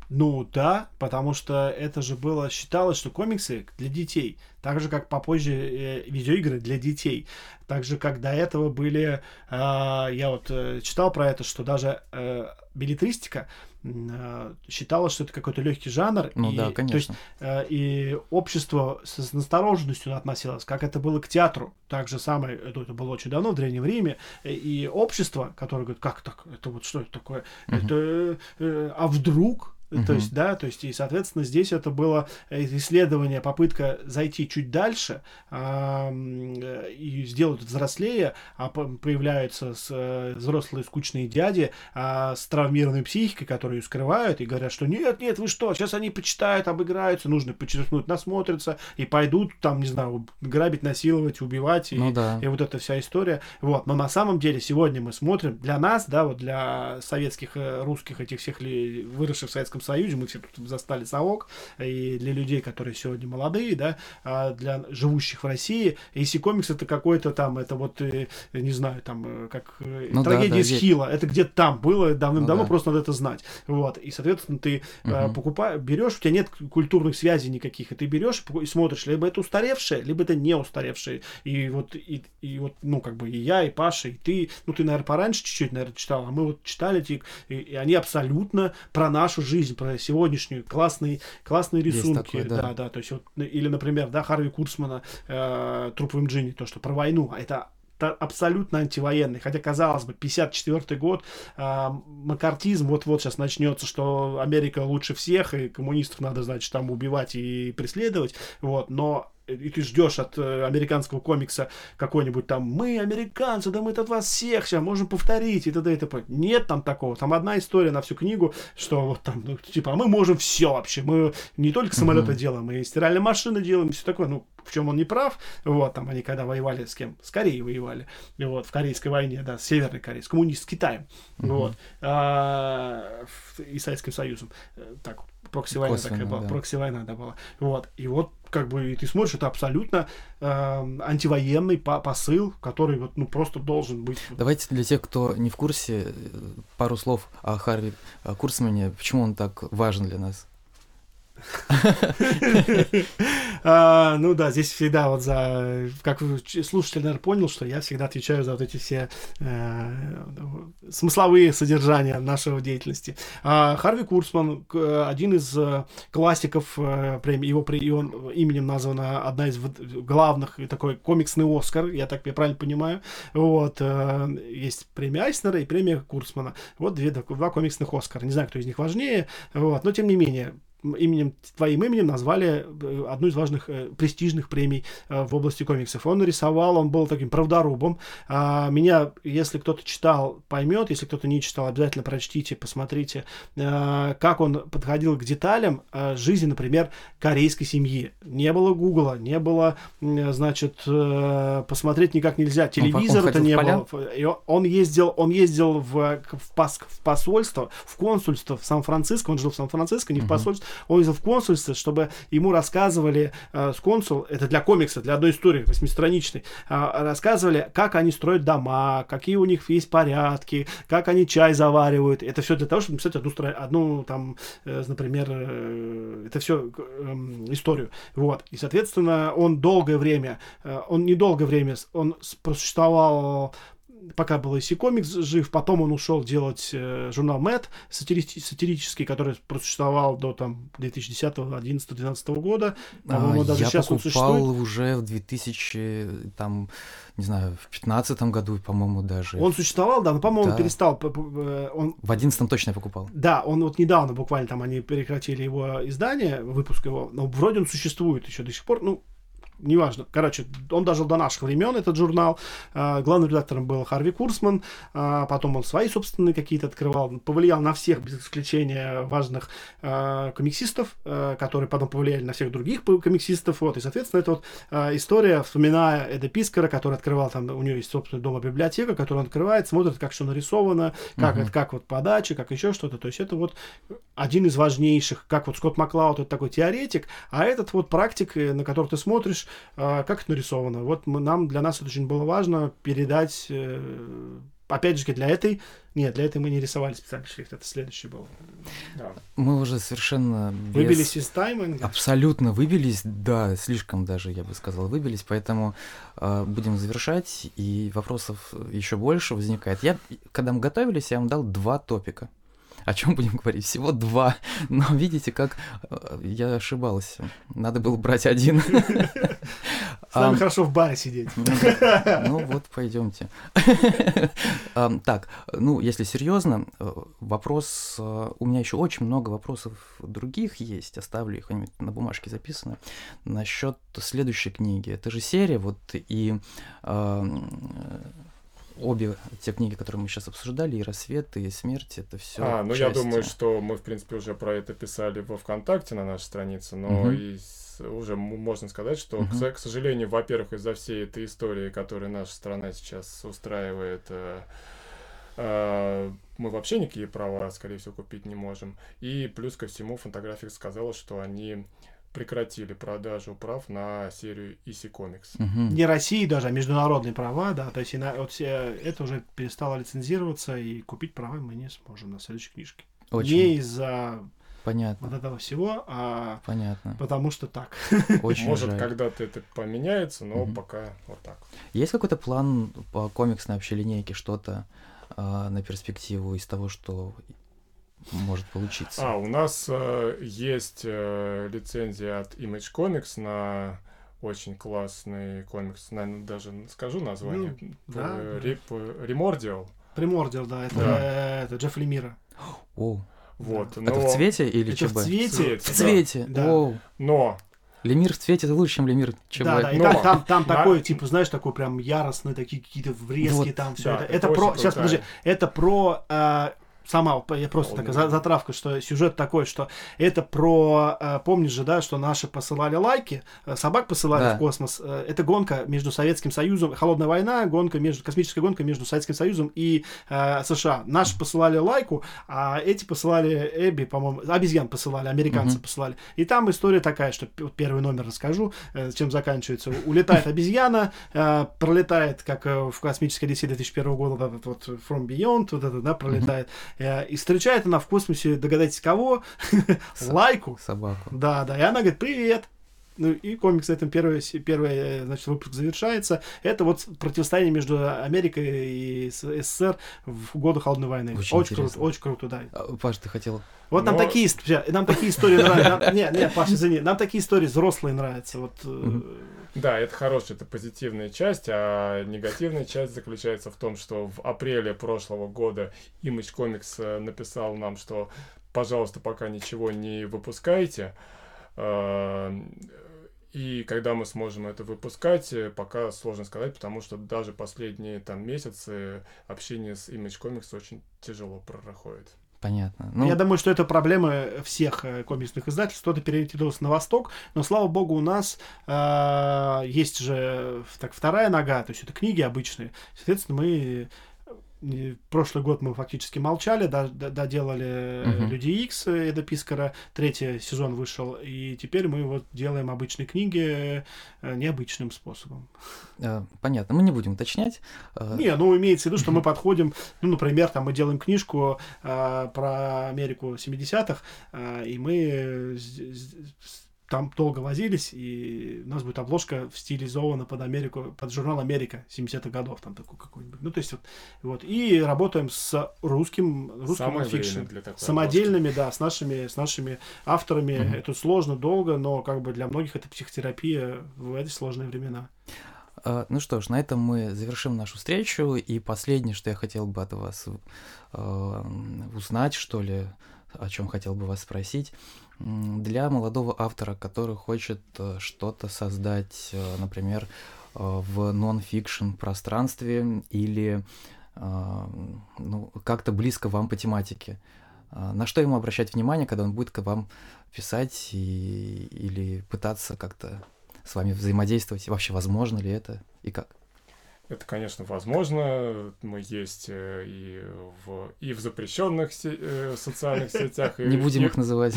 Speaker 2: Ну да, потому что это же было, считалось, что комиксы для детей, так же как попозже э, видеоигры для детей, так же как до этого были, э, я вот э, читал про это, что даже э, билетристика считалось, что это какой-то легкий жанр.
Speaker 1: Ну и, да, конечно. То есть,
Speaker 2: э, и общество с настороженностью относилось, как это было к театру. Так же самое, это, это было очень давно, в Древнем Риме. И общество, которое говорит, как так, это вот что это такое? Угу. Это, э, а вдруг? Uh-huh. То есть, да, то есть, и, соответственно, здесь это было э, исследование, попытка зайти чуть дальше а, и сделать взрослее, а появляются с, взрослые скучные дяди а, с травмированной психикой, которые ее скрывают и говорят, что нет, нет, вы что, сейчас они почитают, обыграются, нужно подчеркнуть, насмотрятся и пойдут там, не знаю, грабить, насиловать, убивать и,
Speaker 1: ну, да.
Speaker 2: и вот эта вся история. Вот, но на самом деле сегодня мы смотрим, для нас, да, вот для советских, русских этих всех ли, выросших в Советском Советском Союзе, мы все тут застали совок, и для людей, которые сегодня молодые, да, а для живущих в России, если комикс это какой-то там, это вот, э, не знаю, там, э, как э, ну, трагедия да, да, из Хила, это где-то там было давным-давно, ну, да. просто надо это знать. Вот, и, соответственно, ты угу. покупаешь, берешь, у тебя нет культурных связей никаких, и ты берешь и смотришь, либо это устаревшее, либо это не устаревшее. И вот, и, и вот, ну, как бы и я, и Паша, и ты, ну, ты, наверное, пораньше чуть-чуть, наверное, читал, а мы вот читали и, и они абсолютно про нашу жизнь, про сегодняшнюю, классные, классные рисунки. Такое, да. да, да, то есть вот, или, например, да, Харви Курсмана, э, Труп в Джинни, то, что про войну, а это абсолютно антивоенный. Хотя, казалось бы, 54 год, э, макартизм вот-вот сейчас начнется, что Америка лучше всех, и коммунистов надо, значит, там убивать и преследовать. Вот, но и ты ждешь от э, американского комикса какой-нибудь там «Мы, американцы, да мы от вас всех сейчас можем повторить» и т.д. и т.п. Нет там такого. Там одна история на всю книгу, что вот там, ну, типа, а мы можем все вообще. Мы не только самолеты mm-hmm. делаем, мы и стиральные машины делаем, и все такое. Ну, в чем он не прав. Вот, там они когда воевали с кем? С Кореей воевали. Вот, в Корейской войне, да, с Северной Кореей, с коммунист, с Китаем. Mm-hmm. Вот. А, и Советским Союзом. Э, так, прокси-война такая была, да. прокси-война, да, была. Вот, и вот как бы и ты смотришь, это абсолютно э, антивоенный по посыл, который вот ну просто должен быть.
Speaker 1: Давайте для тех, кто не в курсе, пару слов о Харви Курсмане, почему он так важен для нас.
Speaker 2: а, ну да, здесь всегда вот за... Как слушатель, наверное, понял, что я всегда отвечаю за вот эти все э, смысловые содержания нашего деятельности. А, Харви Курсман, один из э, классиков э, премии, его, его именем названа одна из главных, такой комиксный Оскар, я так я правильно понимаю. Вот, есть премия Айснера и премия Курсмана. Вот две, два комиксных Оскара. Не знаю, кто из них важнее, вот, но тем не менее, именем, твоим именем назвали э, одну из важных э, престижных премий э, в области комиксов. Он рисовал, он был таким правдорубом. А, меня, если кто-то читал, поймет, если кто-то не читал, обязательно прочтите, посмотрите, э, как он подходил к деталям э, жизни, например, корейской семьи. Не было Гугла, не было, э, значит, э, посмотреть никак нельзя. Телевизора-то не было. Он ездил, он ездил в, в, пос, в посольство, в консульство в Сан-Франциско, он жил в Сан-Франциско, не в посольстве, он ездил в консульство, чтобы ему рассказывали э, с консул, это для комикса, для одной истории восьмистраничной, э, рассказывали, как они строят дома, какие у них есть порядки, как они чай заваривают. Это все для того, чтобы написать одну, одну там, э, например, э, это все э, эм, историю. Вот. И, соответственно, он долгое время, э, он недолгое время, он просуществовал пока был AC Comics жив, потом он ушел делать э, журнал Мэтт сатири- сатирический, который просуществовал до там 2010, 11, 12 года.
Speaker 1: По-моему, а, даже я сейчас покупал он существует. уже в 2000, там, не знаю, в 15 году, по-моему, даже.
Speaker 2: Он существовал, да, но, по-моему, да. перестал. Э, он...
Speaker 1: В 11 точно я покупал.
Speaker 2: Да, он вот недавно буквально там они прекратили его издание, выпуск его, но вроде он существует еще до сих пор. Ну, неважно. Короче, он дожил до наших времен, этот журнал. А, главным редактором был Харви Курсман. А, потом он свои собственные какие-то открывал. Повлиял на всех, без исключения, важных а, комиксистов, которые потом повлияли на всех других комиксистов. Вот. И, соответственно, это вот история, вспоминая Эда Пискара, который открывал там, у него есть собственная дома библиотека, которую он открывает, смотрит, как что нарисовано, как, uh-huh. это, как вот подача, как еще что-то. То есть это вот один из важнейших, как вот Скотт Маклауд, это такой теоретик, а этот вот практик, э, на который ты смотришь, а, как это нарисовано. Вот мы, нам, для нас это очень было важно передать, э, опять же, для этой, нет, для этой мы не рисовали специальный шрифт, это следующий был.
Speaker 1: Да. Мы уже совершенно...
Speaker 2: Без... Выбились из тайминга?
Speaker 1: Абсолютно выбились, да, слишком даже, я бы сказал, выбились, поэтому э, будем завершать, и вопросов еще больше возникает. Я, когда мы готовились, я вам дал два топика о чем будем говорить? Всего два. Но видите, как э, я ошибался. Надо было брать один.
Speaker 2: С нами хорошо в баре сидеть.
Speaker 1: Ну вот, пойдемте. Так, ну, если серьезно, э, вопрос... Э, у меня еще очень много вопросов других есть. Оставлю их, они на бумажке записаны. Насчет следующей книги. Это же серия, вот, и обе те книги, которые мы сейчас обсуждали, и «Рассвет», и «Смерть», это все
Speaker 3: А, ну части. я думаю, что мы, в принципе, уже про это писали во ВКонтакте на нашей странице, но угу. и уже можно сказать, что, угу. к, к сожалению, во-первых, из-за всей этой истории, которую наша страна сейчас устраивает, э, э, мы вообще никакие права, скорее всего, купить не можем. И плюс ко всему фантаграфик сказала, что они прекратили продажу прав на серию EC Comics.
Speaker 2: Угу. Не России даже, а международные права, да, то есть и на, вот, это уже перестало лицензироваться, и купить права мы не сможем на следующей книжке. Очень. Не из-за
Speaker 1: Понятно.
Speaker 2: вот этого всего, а
Speaker 1: Понятно.
Speaker 2: потому что так.
Speaker 3: Очень Может, когда-то это поменяется, но угу. пока вот так.
Speaker 1: Есть какой-то план по комиксной вообще линейке, что-то э, на перспективу из того, что может получиться?
Speaker 3: А, у нас э, есть э, лицензия от Image Comics на очень классный комикс, наверное, даже скажу название. Ну, да, Ремордиал.
Speaker 2: Ремордиал, да, это, да. это Джефф Лемира.
Speaker 1: О, вот, но... Это в цвете или
Speaker 2: это
Speaker 1: ЧБ?
Speaker 2: в цвете.
Speaker 1: В цвете, да. Оу.
Speaker 3: Но
Speaker 1: Лемир в цвете лучше, чем Лемир ЧБ.
Speaker 2: Да, да, и там, там, там да. такой, типа, знаешь, такой прям яростный, такие какие-то врезки вот. там, все да, это. Это, про, сейчас, подожди, это про э, сама, я просто такая за, затравка, что сюжет такой, что это про, э, помнишь же, да, что наши посылали лайки, э, собак посылали да. в космос. Э, это гонка между Советским Союзом, холодная война, гонка между, космическая гонка между Советским Союзом и э, США. Наши посылали лайку, а эти посылали Эбби, по-моему, обезьян посылали, американцы угу. посылали. И там история такая, что первый номер расскажу, чем заканчивается. Улетает обезьяна, э, пролетает, как в космической Одиссее 2001 года, вот From Beyond, вот это, да, пролетает. Э, и встречает она в космосе, догадайтесь, кого? Лайку.
Speaker 1: Собаку.
Speaker 2: Да, да. И она говорит, привет. Ну и комикс на этом первый, первый э, значит, выпуск завершается. Это вот противостояние между Америкой и СССР в годы Холодной войны. Очень, очень круто, очень круто, да.
Speaker 1: А, Паш, ты хотел...
Speaker 2: Вот Но... нам такие, нам такие истории нравятся. Нет, нет, Паша, извини, нам такие истории взрослые нравятся. Вот.
Speaker 3: Да, это хорошая, это позитивная часть, а негативная часть заключается в том, что в апреле прошлого года Image Comics э, написал нам, что, пожалуйста, пока ничего не выпускайте и когда мы сможем это выпускать, э, пока сложно сказать, потому что даже последние там месяцы общение с Image Comics очень тяжело проходит.
Speaker 1: Понятно.
Speaker 2: Ну... Я думаю, что это проблема всех э, комиксных издательств. Кто-то переориентировался на восток, но слава богу, у нас э, есть же так вторая нога, то есть это книги обычные. Соответственно, мы прошлый год мы фактически молчали, доделали угу. Люди Икс Эда Пискара, третий сезон вышел, и теперь мы вот делаем обычные книги э, необычным способом.
Speaker 1: Э, понятно, мы не будем уточнять.
Speaker 2: Не, ну имеется в виду, что мы подходим, ну, например, там мы делаем книжку про Америку 70-х, э, и мы там долго возились, и у нас будет обложка стилизована под Америку, под журнал Америка 70-х годов, там такой какой-нибудь. Ну, то есть вот, вот. И работаем с русским, русским fiction. Самодельными, обложки. да, с нашими, с нашими авторами. Угу. Это сложно, долго, но как бы для многих это психотерапия в эти сложные времена.
Speaker 1: А, ну что ж, на этом мы завершим нашу встречу. И последнее, что я хотел бы от вас э, узнать, что ли, о чем хотел бы вас спросить для молодого автора, который хочет э, что-то создать, э, например, э, в нон-фикшн пространстве или ну, как-то близко вам по тематике. На что ему обращать внимание, когда он будет к вам писать и, или пытаться как-то с вами взаимодействовать? Вообще, возможно ли это и как?
Speaker 3: Это, конечно, возможно. Мы есть э, и в, и в запрещенных се- э, социальных сетях.
Speaker 1: Не будем их называть.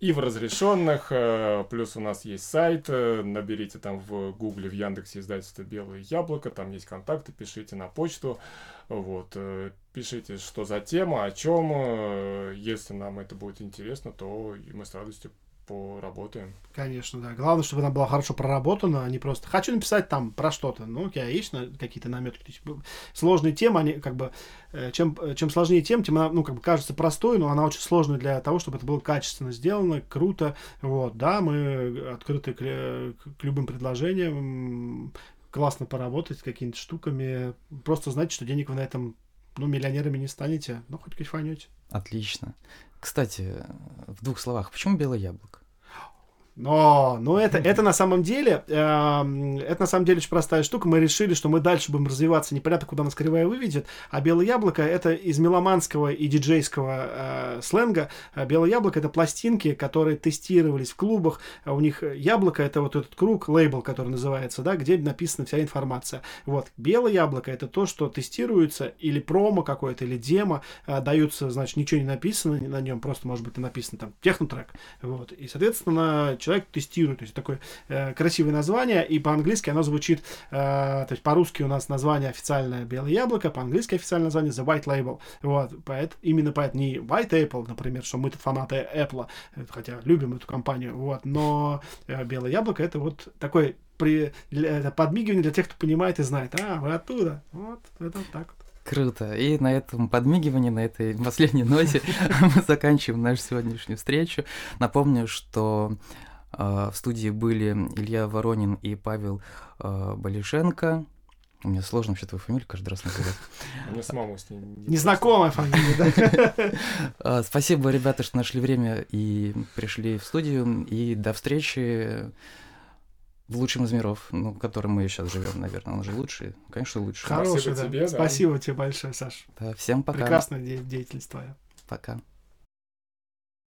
Speaker 3: И в разрешенных. Э, плюс у нас есть сайт. Наберите там в Гугле, в Яндексе издательство «Белое яблоко». Там есть контакты, пишите на почту. Вот. Пишите, что за тема, о чем. Если нам это будет интересно, то мы с радостью поработаем.
Speaker 2: Конечно, да. Главное, чтобы она была хорошо проработана, а не просто «хочу написать там про что-то». Ну, у тебя есть какие-то наметки. Сложные темы, они как бы... Э, чем, чем сложнее тем, тем она, ну, как бы кажется простой, но она очень сложная для того, чтобы это было качественно сделано, круто. Вот, да, мы открыты к, к любым предложениям, классно поработать с какими-то штуками. Просто знайте, что денег вы на этом ну, миллионерами не станете, но хоть кайфанете.
Speaker 1: Отлично. Кстати, в двух словах, почему белое яблоко?
Speaker 2: Но, но это, это на самом деле, э, это на самом деле очень простая штука. Мы решили, что мы дальше будем развиваться, непонятно, куда нас кривая выведет. А белое яблоко это из меломанского и диджейского э, сленга. А белое яблоко это пластинки, которые тестировались в клубах. У них яблоко это вот этот круг, лейбл, который называется, да, где написана вся информация. Вот белое яблоко это то, что тестируется или промо какое-то, или демо э, даются, значит, ничего не написано на нем, просто может быть написано там технотрек. Вот. И, соответственно, человек тестирует. То есть такое э, красивое название, и по-английски оно звучит, э, то есть по-русски у нас название официальное белое яблоко, по-английски официальное название The White Label. Вот, поэт, именно поэтому не White Apple, например, что мы тут фанаты Apple, хотя любим эту компанию, вот, но э, белое яблоко это вот такой при, это подмигивание для тех, кто понимает и знает. А, вы оттуда. Вот, это вот так вот.
Speaker 1: Круто. И на этом подмигивании, на этой последней ноте мы заканчиваем нашу сегодняшнюю встречу. Напомню, что э, в студии были Илья Воронин и Павел э, Болишенко. Мне сложно вообще твою фамилию каждый раз называть.
Speaker 3: Мне самому с ней
Speaker 2: Незнакомая фамилия,
Speaker 1: да. Спасибо, ребята, что нашли время и пришли в студию. И до встречи в лучшем из миров, ну, в котором мы сейчас живем, наверное. Он уже лучший, конечно, лучше.
Speaker 2: Хороший, Спасибо да. тебе. Спасибо тебе большое, Саш.
Speaker 1: Да, всем пока.
Speaker 2: Прекрасная де- деятельность твоя.
Speaker 1: Пока.